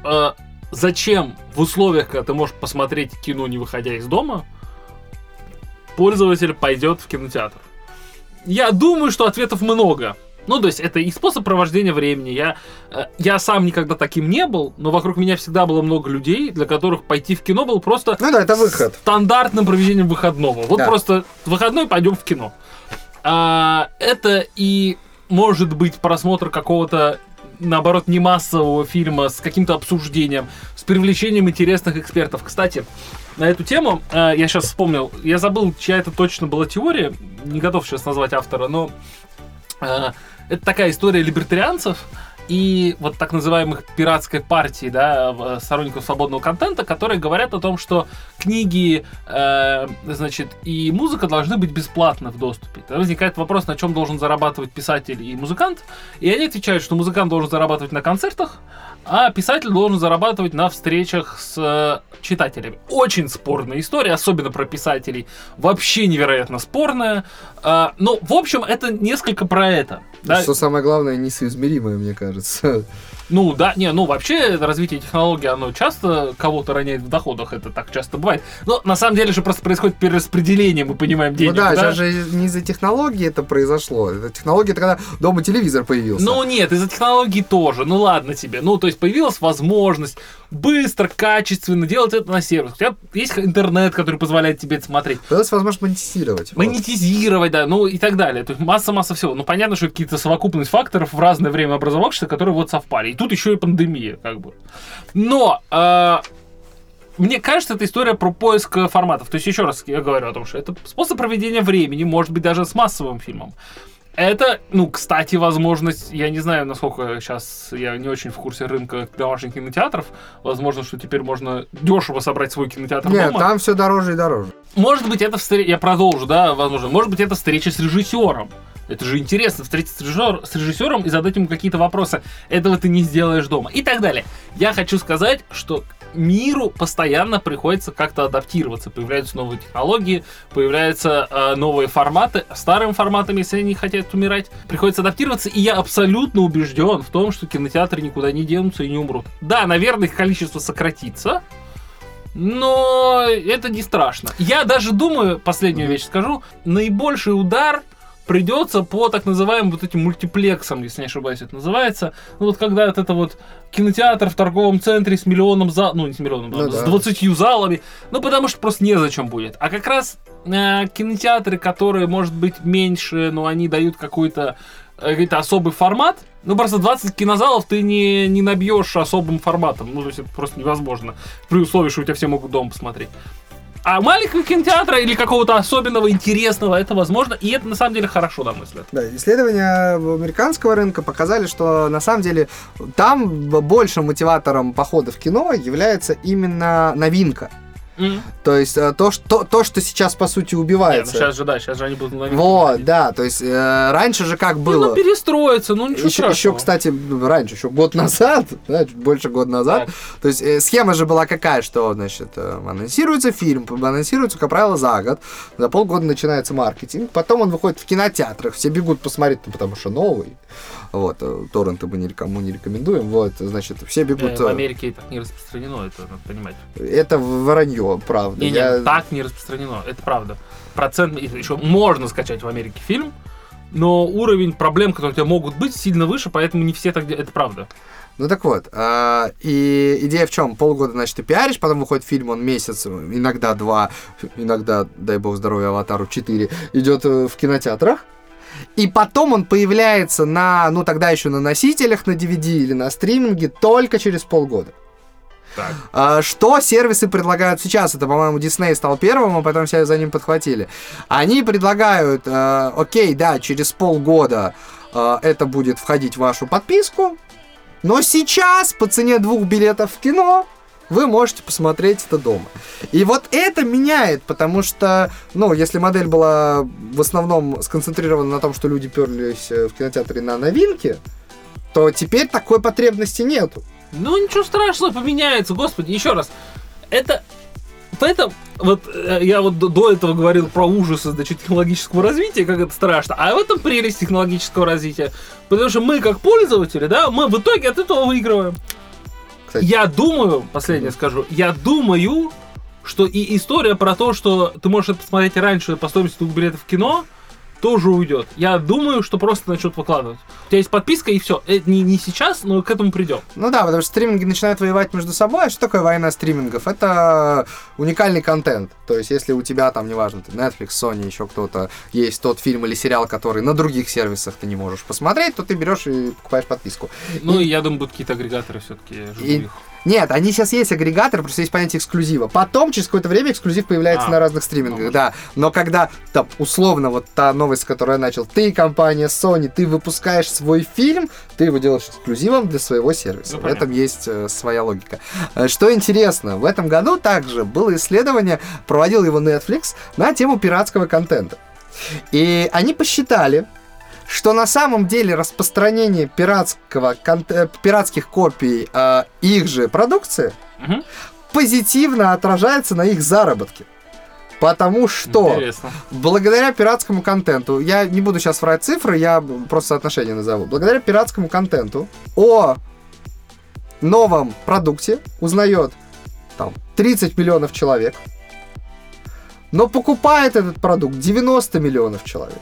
э, зачем в условиях, когда ты можешь посмотреть кино, не выходя из дома, пользователь пойдет в кинотеатр. Я думаю, что ответов много. Ну, то есть, это и способ провождения времени. Я, э, я сам никогда таким не был, но вокруг меня всегда было много людей, для которых пойти в кино было просто Ну да, это выход. стандартным проведением выходного. Вот Да. просто выходной пойдем в кино. А, это и может быть просмотр какого-то наоборот, не массового фильма с каким-то обсуждением, с привлечением интересных экспертов. Кстати, на эту тему э, я сейчас вспомнил, я забыл, чья это точно была теория, не готов сейчас назвать автора, но это такая история либертарианцев и вот так называемых пиратской партии, да, в- сторонников свободного контента, которые говорят о том, что книги, э, значит, и музыка должны быть бесплатны в доступе. Тогда возникает вопрос, на чем должен зарабатывать писатель и музыкант, и они отвечают, что музыкант должен зарабатывать на концертах, а писатель должен зарабатывать на встречах с э, читателями. Очень спорная история, особенно про писателей. Вообще невероятно спорная. А, но, в общем, это несколько про это. да. Что самое главное, несоизмеримое, мне кажется. 是。Ну да, не, ну вообще развитие технологий, оно часто кого-то роняет в доходах, это так часто бывает. Но на самом деле же просто происходит перераспределение, мы понимаем, денег, ну да, да? же не из-за технологии это произошло. Технология, это когда дома телевизор появился. Ну нет, из-за технологий тоже. Ну ладно тебе. Ну, то есть появилась возможность быстро, качественно делать это на сервис. У тебя есть интернет, который позволяет тебе это смотреть. Появилась возможность монетизировать. Вот. Монетизировать, да, ну и так далее. То есть масса-масса всего. Ну понятно, что какие-то совокупность факторов в разное время образовавшихся, которые вот совпали. Тут еще и пандемия, как бы. Но э, мне кажется, это история про поиск форматов. То есть, еще раз я говорю о том, что это способ проведения времени, может быть, даже с массовым фильмом. Это, ну, кстати, возможность, я не знаю, насколько сейчас я не очень в курсе рынка домашних кинотеатров. Возможно, что теперь можно дешево собрать свой кинотеатр Нет, дома. там все дороже и дороже. Может быть, это встреча... Я продолжу, да, возможно. Может быть, это встреча с режиссером. Это же интересно, встретиться с, режиссер- с режиссером и задать ему какие-то вопросы. Этого ты не сделаешь дома. И так далее. Я хочу сказать, что миру постоянно приходится как-то адаптироваться. Появляются новые технологии, появляются э, новые форматы. Старым форматом, если они хотят умирать, приходится адаптироваться. И я абсолютно убежден в том, что кинотеатры никуда не денутся и не умрут. Да, наверное, их количество сократится, но это не страшно. Я даже думаю, последнюю вещь скажу, наибольший удар придется по так называемым вот этим мультиплексам, если не ошибаюсь, это называется. Ну вот когда вот это вот кинотеатр в торговом центре с миллионом зал, ну не с миллионом, Ну а с да. 20 залами, ну потому что просто незачем будет. А как раз э, кинотеатры, которые, может быть, меньше, но они дают какой-то э, какой-то особый формат, ну, просто 20 кинозалов ты не, не набьешь особым форматом. Ну, то есть это просто невозможно. При условии, что у тебя все могут дома посмотреть. А маленького кинотеатра или какого-то особенного, интересного, это возможно. И это на самом деле хорошо, на мой взгляд. Да, исследования американского рынка показали, что на самом деле там большим мотиватором похода в кино является именно новинка. М. То есть э, то, что, то, что сейчас, по сути, Не, ну убивается. сейчас же, да, сейчас же они будут новинки Вот, выходить. да, то есть э, раньше же как Не, было. ну, перестроиться, ну ничего Еще, страшного. еще, кстати, ну, раньше, еще год назад, да, чуть больше года назад, Так. то есть э, схема же была какая, что, значит, э, анонсируется фильм, анонсируется, как правило, за год, за полгода начинается маркетинг, потом он выходит в кинотеатрах, все бегут посмотреть, ну, потому что новый, вот, э, торренты мы никому не рекомендуем, вот, значит, все Э, бегут, в э, Америке так не распространено, это надо понимать. это вранье, правда. Не, не, Я- так не распространено, это правда. Процент, еще можно скачать в Америке фильм, но уровень проблем, которые у тебя могут быть, сильно выше, поэтому не все так делают. Это правда. Ну так вот, а, и идея в чем? Полгода, значит, ты пиаришь, потом выходит фильм, он месяц, иногда два, иногда, дай бог здоровья, аватару четыре, идет э, в кинотеатрах. И потом он появляется на, ну тогда еще на носителях, на DVD или на стриминге только через полгода. Так. А, Что сервисы предлагают сейчас? Это, по-моему, Disney стал первым, а потом все за ним подхватили. Они предлагают, э, окей, да, через полгода э, это будет входить в вашу подписку, но сейчас по цене двух билетов в кино вы можете посмотреть это дома. И вот это меняет, потому что, ну, если модель была в основном сконцентрирована на том, что люди перлись э, в кинотеатре на новинки, то теперь такой потребности нету. Ну ничего страшного, поменяется, господи, еще раз. Это Поэтому вот э, я вот до- этого говорил про ужасы значит, технологического развития, как это страшно, а в этом прелесть технологического развития. Потому что мы, как пользователи, да, мы в итоге от этого выигрываем. Кстати. Я думаю, последнее скажу, я думаю, что и история про то, что ты можешь это посмотреть раньше по стоимости двух билетов в кино, тоже уйдет. Я думаю, что просто начнут выкладывать. У тебя есть подписка и все. Это не, не сейчас, но к этому придем. Ну да, потому что стриминги начинают воевать между собой. А что такое война стримингов? Это уникальный контент. То есть, если у тебя там, неважно, ты Netflix, Sony, еще кто-то, есть тот фильм или сериал, который на других сервисах ты не можешь посмотреть, то ты берешь и покупаешь подписку. Ну, и я думаю, будут какие-то агрегаторы все-таки. И- Нет, они сейчас есть агрегаторы, просто есть понятие эксклюзива. Потом, через какое-то время, эксклюзив появляется А, на разных стримингах, ну, да. Но когда, там, условно, вот та новость, с которой я начал, ты, компания Sony, ты выпускаешь свой фильм, ты его делаешь эксклюзивом для своего сервиса. Ну, в этом есть э, своя логика. Э, Что интересно, в этом году также было исследование, проводил его Netflix, на тему пиратского контента. И они посчитали, что на самом деле распространение пиратского, э, пиратских копий э, их же продукции Мгм. позитивно отражается на их заработке. Потому что Интересно. благодаря пиратскому контенту, я не буду сейчас врать цифры, я просто соотношение назову. Благодаря пиратскому контенту о новом продукте узнает там 30 миллионов человек, но покупает этот продукт 90 миллионов человек,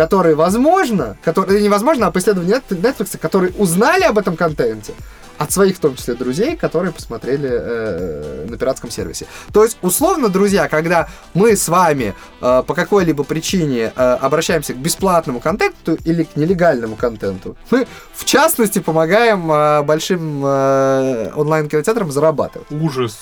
которые, возможно, которые, невозможно, а по исследованию Net- Netflix, которые узнали об этом контенте от своих, в том числе, друзей, которые посмотрели э, на пиратском сервисе. То есть, условно, друзья, когда мы с вами э, по какой-либо причине э, обращаемся к бесплатному контенту или к нелегальному контенту, мы, в частности, помогаем э, большим э, онлайн-кинотеатрам зарабатывать. Ужас.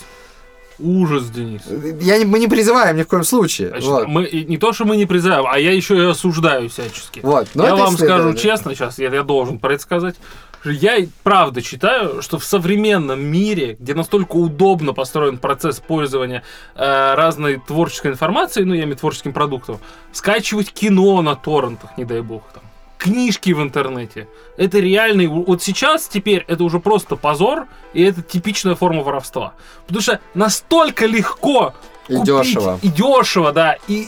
Ужас, Денис. Я не- мы не призываем ни в коем случае. Значит, вот. мы, не то, что мы не призываем, а я еще и осуждаю всячески. Вот. но я вам скажу честно, сейчас я, я должен про это сказать. Я правда считаю, что в современном мире, где настолько удобно построен процесс пользования э, разной творческой информацией, ну, я имею творческим продуктом, скачивать кино на торрентах, не дай бог, там, книжки в интернете. Это реальный... Вот сейчас теперь это уже просто позор, и это типичная форма воровства. Потому что настолько легко И купить, дешево. И дешево, да. И, и-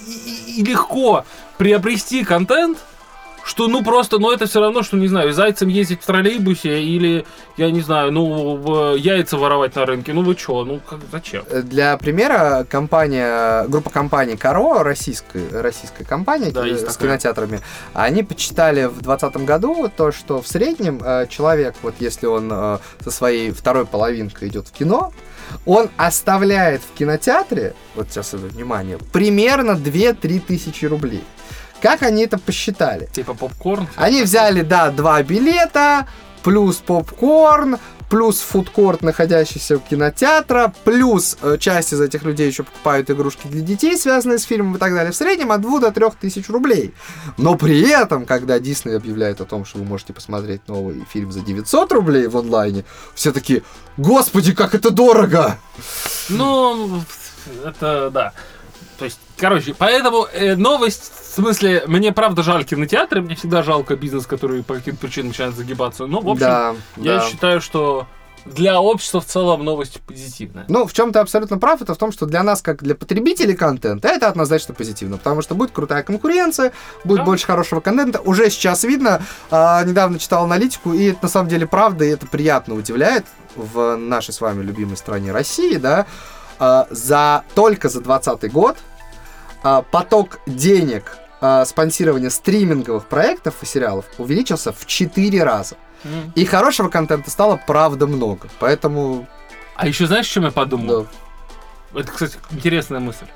и- и легко приобрести контент, что, ну, просто, ну, это все равно, что, не знаю, зайцем ездить в троллейбусе или, я не знаю, ну, яйца воровать на рынке. Ну, вы чё? Ну, как, зачем? Для примера, компания, группа компаний Каро, российская, российская компания Да, есть с такая. кинотеатрами, они почитали в 2020 году то, что в среднем э, человек, вот если он э, со своей второй половинкой идет в кино, он оставляет в кинотеатре, вот сейчас это внимание, примерно 2-3 тысячи рублей. Как они это посчитали? Типа попкорн? Они взяли, да, два билета, плюс попкорн, плюс фудкорт, находящийся у кинотеатра, плюс э, часть из этих людей еще покупают игрушки для детей, связанные с фильмом и так далее. В среднем от 2 до 3 тысяч рублей. Но при этом, когда Дисней объявляет о том, что вы можете посмотреть новый фильм за 900 рублей в онлайне, все такие, господи, как это дорого! Ну, это да. То есть, короче, поэтому э, новость, в смысле, мне правда жаль кинотеатры, мне всегда жалко бизнес, который по каким-то причинам начинает загибаться. Ну, в общем, да, я да. считаю, что для общества в целом новость позитивная. Ну, в чем ты абсолютно прав, это в том, что для нас, как для потребителей контента, это однозначно позитивно, потому что будет крутая конкуренция, будет Да. больше хорошего контента. Уже сейчас видно, а, недавно читал аналитику, и это на самом деле правда, и это приятно удивляет в нашей с вами любимой стране России, да, а, за только за 2020 год а, поток денег а, спонсирования стриминговых проектов и сериалов увеличился в 4 раза. М. И хорошего контента стало правда много. Поэтому, А еще знаешь, о чем я подумал? да. Это, кстати, интересная мысль.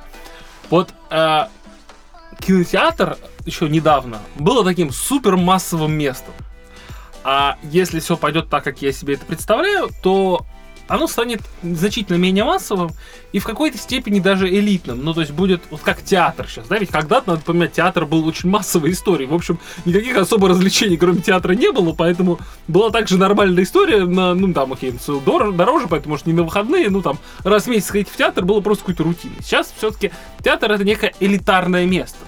Вот э, кинотеатр еще недавно было таким супер массовым местом. А если все пойдет так, как я себе это представляю, то оно станет значительно менее массовым и в какой-то степени даже элитным. Ну, то есть будет вот как театр сейчас, да? Ведь когда-то, надо понимать, театр был очень массовой историей. В общем, никаких особо развлечений, кроме театра, не было, поэтому была также нормальная история на, ну, там, окей, дороже, поэтому, может, не на выходные, ну, там, раз в месяц ходить в театр было просто какой-то рутиной. Сейчас все-таки театр это некое элитарное место.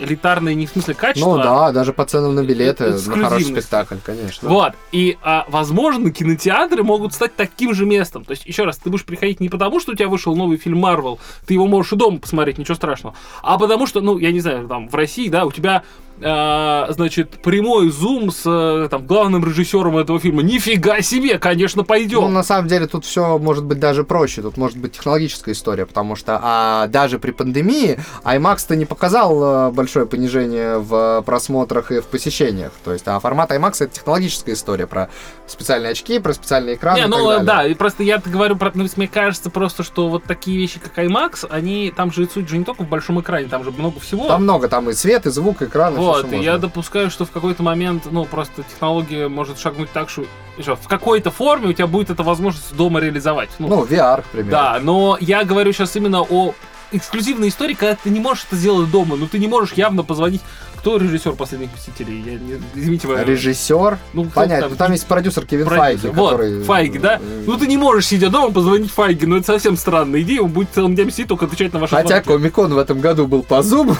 Элитарное не в смысле качества, Ну да, даже по ценам на билеты, на хороший спектакль, конечно. Вот. И, а, возможно, кинотеатры могут стать таким же местом. То есть, еще раз, ты будешь приходить не потому, что у тебя вышел новый фильм Марвел, ты его можешь и дома посмотреть, ничего страшного, а потому что, ну, я не знаю, там, в России, да, у тебя, а, значит, прямой зум с э, там, главным режиссером этого фильма. Нифига себе, конечно, пойдем. Ну, на самом деле, тут все может быть даже проще. Тут может быть технологическая история, потому что а, даже при пандемии IMAX-то не показал э, большое понижение в просмотрах и в посещениях. То есть, а формат IMAX это технологическая история про специальные очки, про специальные экраны Не, и так ну далее. да, и просто я говорю про, ну, мне кажется просто, что вот такие вещи, как IMAX, они там же суть же не только в большом экране, там же много всего. Там много, там и свет, и звук, и экран, всё, Вот, и я допускаю, что в какой-то момент, ну, просто технология может шагнуть так, что в какой-то форме у тебя будет эта возможность дома реализовать. Ну, Ну, VR, к примеру. да, но я говорю сейчас именно о эксклюзивной истории, когда ты не можешь это сделать дома, ну ты не можешь явно позвонить. Кто режиссер последних мстителей? Я не, извините, вы- Режиссер. ну, Понятно, там есть продюсер Кевин продюсер? Файги, Вот, который... Файги, да? э, Ну ты не можешь, сидя дома, позвонить Файги, но это совсем странная идея, он будет целым днем сидеть, только отвечать на ваши Хотя звонки. Комикон в этом году был по Zoom.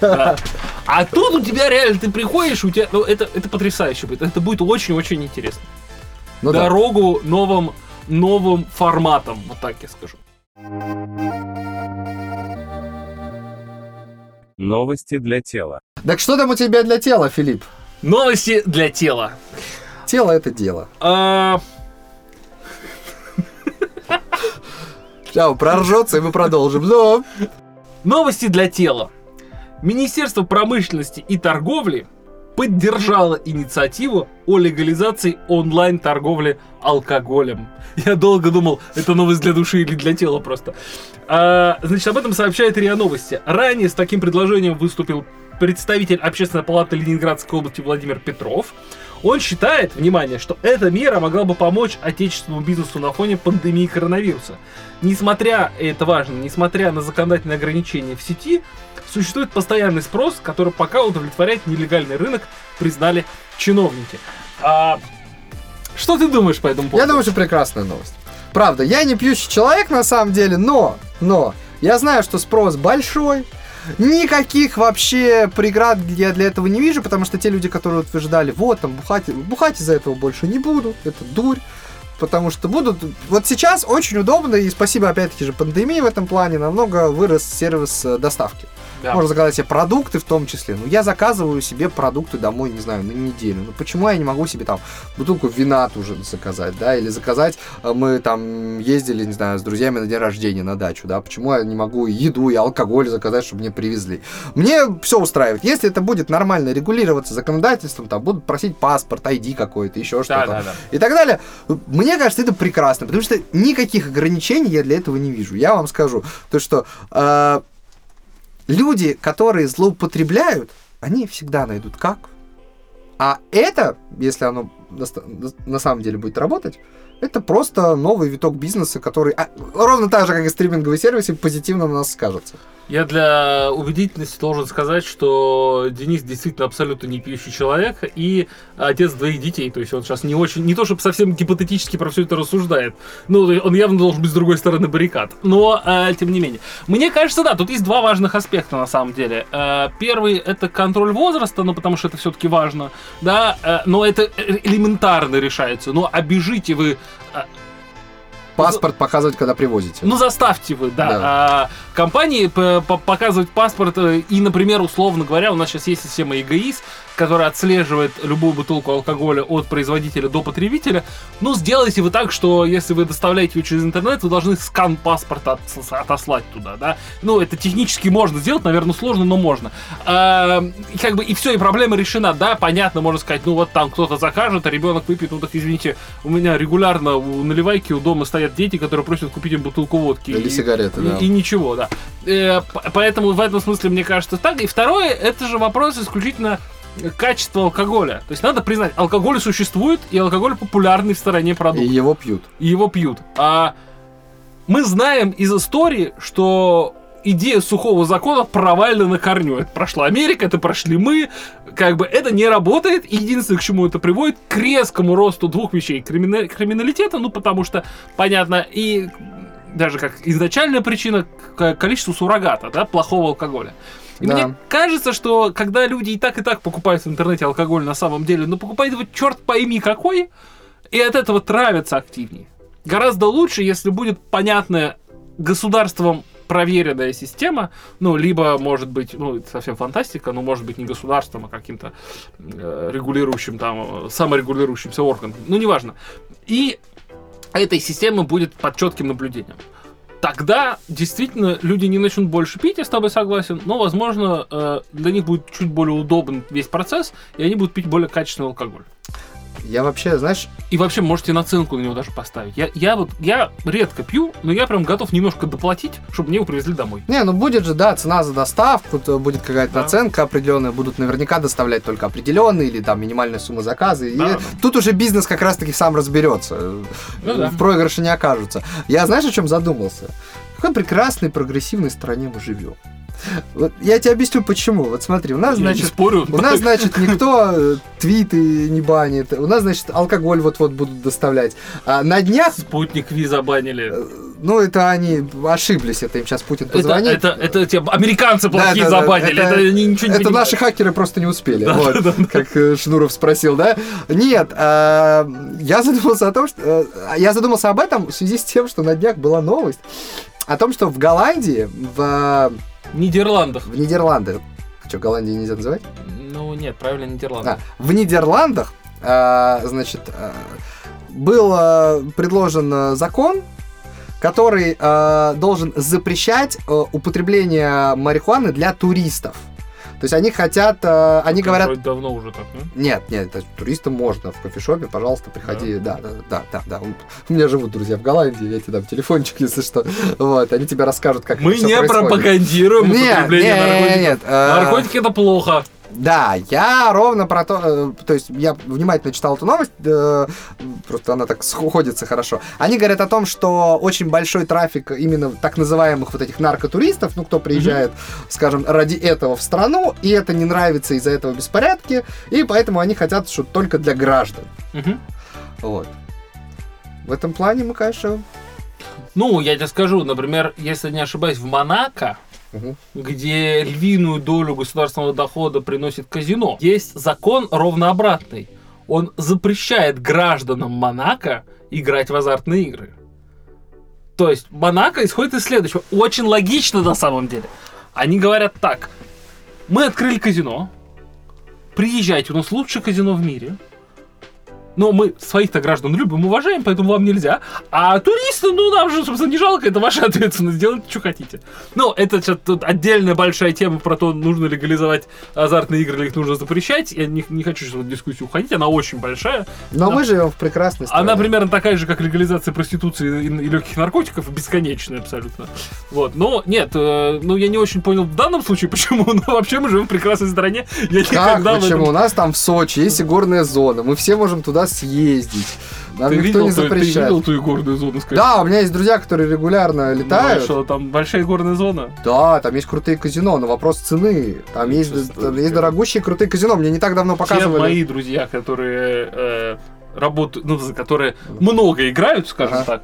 Да. А тут у тебя реально, ты приходишь, у тебя, ну это, это потрясающе будет, это будет очень-очень интересно. Ну да. Дорогу новым, новым форматом, вот так я скажу. Новости для тела. Так что там у тебя для тела, Филипп? Новости для тела. Тело это дело. А, Сейчас проржется, и мы продолжим. Но Новости для тела. Министерство промышленности и торговли поддержало инициативу о легализации онлайн-торговли алкоголем. Я долго думал, это новость для души или для тела просто. А, значит, об этом сообщает РИА Новости. Ранее с таким предложением выступил представитель Общественной палаты Ленинградской области Владимир Петров. Он считает, внимание, что эта мера могла бы помочь отечественному бизнесу на фоне пандемии коронавируса. Несмотря, и это важно, несмотря на законодательные ограничения в сети, существует постоянный спрос, который пока удовлетворяет нелегальный рынок, признали чиновники. А, что ты думаешь по этому поводу? я думаю, что прекрасная новость. Правда, я не пьющий человек на самом деле, но, но, я знаю, что спрос большой, Никаких вообще преград я для этого не вижу, потому что те люди, которые утверждали, вот там бухать, бухать из-за этого больше не будут, это дурь. Потому что будут... Вот сейчас очень удобно, и спасибо опять-таки же пандемии в этом плане, намного вырос сервис э, доставки. Да. Можно заказать себе продукты в том числе. Ну, я заказываю себе продукты домой, не знаю, на неделю. Ну, почему я не могу себе там бутылку вина тоже заказать, да? Или заказать, э, мы там ездили, не знаю, с друзьями на день рождения на дачу, да? Почему я не могу и еду, и алкоголь заказать, чтобы мне привезли? Мне все устраивает. Если это будет нормально регулироваться законодательством, там будут просить паспорт, ID какой-то, еще Да, что-то да, да. и так далее. Мне кажется, это прекрасно, потому что никаких ограничений я для этого не вижу. Я вам скажу, то что э, люди, которые злоупотребляют, они всегда найдут как. А это, если оно на, самом деле будет работать, это просто новый виток бизнеса, который а, ровно так же, как и стриминговые сервисы, позитивно на нас скажется. Я для убедительности должен сказать, что Денис действительно абсолютно не пьющий человек и отец двоих детей. То есть он сейчас не очень, не то чтобы совсем гипотетически про все это рассуждает. Ну, он явно должен быть с другой стороны баррикад. Но, э, тем не менее. Мне кажется, да, тут есть два важных аспекта на самом деле. Э, Первый это контроль возраста, ну, потому что это все-таки важно, да, э, но это э, элементарно решается. Но обижите вы э, Паспорт показывать, когда привозите. ну, заставьте вы, да. Да. А, компании показывать паспорт. э, И, например, условно говоря, у нас сейчас есть система эгоист, которая отслеживает любую бутылку алкоголя от производителя до потребителя. Ну, сделайте вы так, что если вы доставляете ее через интернет, вы должны скан паспорта отослать туда, да. Ну, это технически можно сделать, наверное, сложно, но можно. А, и как бы и все, и проблема решена, да, понятно, можно сказать, ну вот там кто-то закажет, а ребенок выпьет, ну так извините, у меня регулярно у наливайки у дома стоят дети, которые просят купить им бутылку водки. Или И- сигареты, да. и, и ничего, да. Э, поэтому в этом смысле, мне кажется, так. И второе, это же вопрос исключительно качества алкоголя. То есть надо признать, алкоголь существует, и алкоголь популярный в стороне И продукт. его пьют. И его пьют. А мы знаем из истории, что идея сухого закона провальна на корню. Это прошла Америка, это прошли мы. Как бы это не работает. И единственное, к чему это приводит, к резкому росту двух вещей. Кримина- криминалитета, ну потому что, понятно, и даже как изначальная причина к количеству суррогата, да, плохого алкоголя. И Да. мне кажется, что когда люди и так и так покупают в интернете алкоголь на самом деле, ну покупают его черт пойми какой, и от этого травятся активнее. Гораздо лучше, если будет понятная государством проверенная система, ну, либо, может быть, ну, это совсем фантастика, но может быть не государством, а каким-то э, регулирующим там, э, саморегулирующимся органом, ну, неважно. И этой системы будет под четким наблюдением. Тогда действительно люди не начнут больше пить, я с тобой согласен, но, возможно, э, для них будет чуть более удобен весь процесс, и они будут пить более качественный алкоголь. Я вообще, знаешь, И вообще можете наценку на него даже поставить. Я, я вот, я редко пью, но я прям готов немножко доплатить, чтобы мне его привезли домой. Не, ну будет же, да, цена за доставку, то будет какая-то Да. наценка определенная, будут наверняка доставлять только определенные или там минимальная сумма заказа. И Да. тут уже бизнес как раз-таки сам разберется. Ну да. В проигрыше не окажутся. Я знаешь, о чем задумался? В какой прекрасной прогрессивной стране мы живем. Вот я тебе объясню почему. Вот смотри, у нас, Я значит, спорю. у нас, значит, никто э, твиты не банит. У нас, значит, алкоголь вот-вот будут доставлять. А на днях, Спутник Ви забанили. ну, это они ошиблись, это им сейчас Путин Это, позвонит. это, это те американцы плохие Да, да, да, забанили. Это, они ничего не это наши хакеры просто не успели. Да, вот, да, да. Как э, Шнуров спросил, да? Нет, а, я задумался о том, что э, я задумался об этом в связи с тем, что на днях была новость о том, что в Голландии, в, В Нидерландах. в Нидерландах, что, Голландии нельзя называть? Ну нет, правильно, Нидерланды. А, в Нидерландах, а, значит, а, был а, предложен а, закон, который а, должен запрещать а, употребление марихуаны для туристов. То есть они хотят, а, они говорят, Вроде давно уже так, ну? нет, нет, это туристам можно в кофешопе, пожалуйста, приходи, да, да, да, да, да. У меня живут друзья в Голландии, я тебе дам телефончик, если что. Вот, они тебе расскажут, как Мы это не происходит. пропагандируем Нет, употребление нет, наркотиков. нет, э, Наркотики это плохо. Да, я ровно про то, э, то есть я внимательно читал эту новость, э, просто она так сходится хорошо. Они говорят о том, что очень большой трафик именно так называемых вот этих наркотуристов, ну, кто приезжает, скажем, ради этого в страну, и это не нравится из-за этого беспорядки, и поэтому они хотят, что только для граждан. Мгм. Вот. В этом плане мы, конечно, Ну, я тебе скажу, например, если не ошибаюсь, в Монако Мгм. где львиную долю государственного дохода приносит казино. Есть закон ровно обратный. Он запрещает гражданам Монако играть в азартные игры. То есть Монако исходит из следующего. Очень логично на самом деле. Они говорят так. Мы открыли казино. Приезжайте, у нас лучшее казино в мире. Но мы своих-то граждан любим, уважаем, поэтому вам нельзя. А туристы, ну, нам же, собственно, не жалко, это ваша ответственность, делайте, что хотите. Ну, это сейчас тут отдельная большая тема про то, нужно легализовать азартные игры или их нужно запрещать. Я не, не хочу сейчас в дискуссию уходить, она очень большая. Но Да. мы живем в прекрасной стране. Она примерно такая же, как легализация проституции и, и легких наркотиков, бесконечная абсолютно. Вот. Но нет, э, ну я не очень понял в данном случае, почему, но вообще мы живем в прекрасной стране. Я Как, никогда почему? этом- У нас там в Сочи есть горная зона. Мы все можем туда съездить. Нам Ты никто видел, не ту- ты запрещает. видел ту горную зону, скажи? Да, у меня есть друзья, которые регулярно Ну, летают. что, там большая горная зона? Да, там есть крутые казино, но вопрос цены. Там есть, там есть дорогущие крутые казино. Мне не так давно Все показывали. мои друзья, которые э, работают, ну, которые много играют, скажем Ага. так,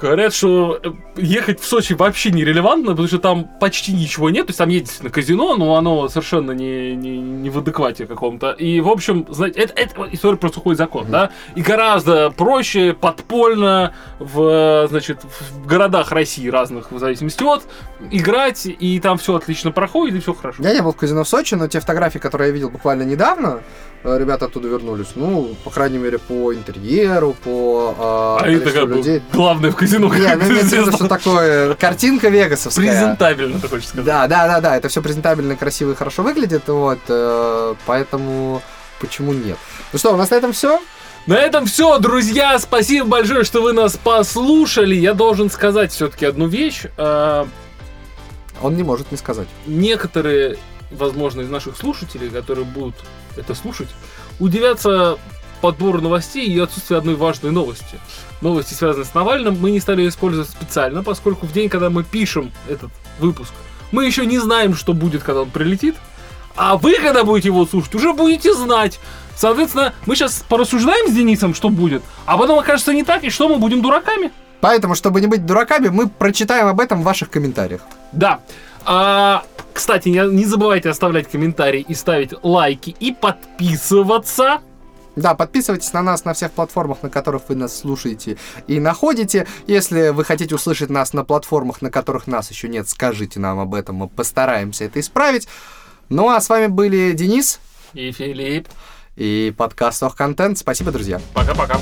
говорят, что э, ехать в Сочи вообще нерелевантно, потому что там почти ничего нет. То есть там действительно казино, но оно совершенно не, не, не в адеквате каком-то. И, в общем, знаете, это, это история про сухой закон, да? И гораздо проще, подпольно, в, значит, в городах России разных, в зависимости от, играть, и там все отлично проходит, и все хорошо. Я не был в казино в Сочи, но те фотографии, которые я видел буквально недавно, ребята оттуда вернулись. Ну, по крайней мере, по интерьеру, по э, А это как бы людей. главное в казино, Не, как ну имеется в виду, что такое картинка вегасовская. Презентабельно, ты хочешь сказать. Да, да, да, да, это все презентабельно, красиво и хорошо выглядит, вот, э, поэтому почему нет? Ну что, у нас на этом все? На этом все, друзья. Спасибо большое, что вы нас послушали. Я должен сказать все-таки одну вещь. А, Он не может не сказать. Некоторые, возможно, из наших слушателей, которые будут это слушать, удивятся подбору новостей и отсутствию одной важной новости. Новости, связанные с Навальным, мы не стали использовать специально, поскольку в день, когда мы пишем этот выпуск, мы еще не знаем, что будет, когда он прилетит. А вы, когда будете его слушать, уже будете знать. Соответственно, мы сейчас порассуждаем с Денисом, что будет, а потом окажется не так, и что мы будем дураками. Поэтому, чтобы не быть дураками, мы прочитаем об этом в ваших комментариях. Да. А, кстати, не, не забывайте оставлять комментарии и ставить лайки и подписываться. Да, подписывайтесь на нас на всех платформах, на которых вы нас слушаете и находите. Если вы хотите услышать нас на платформах, на которых нас еще нет, скажите нам об этом, мы постараемся это исправить. Ну а с вами были Денис И Филипп. и подкаст Ох Контент. Спасибо, друзья. Пока-пока.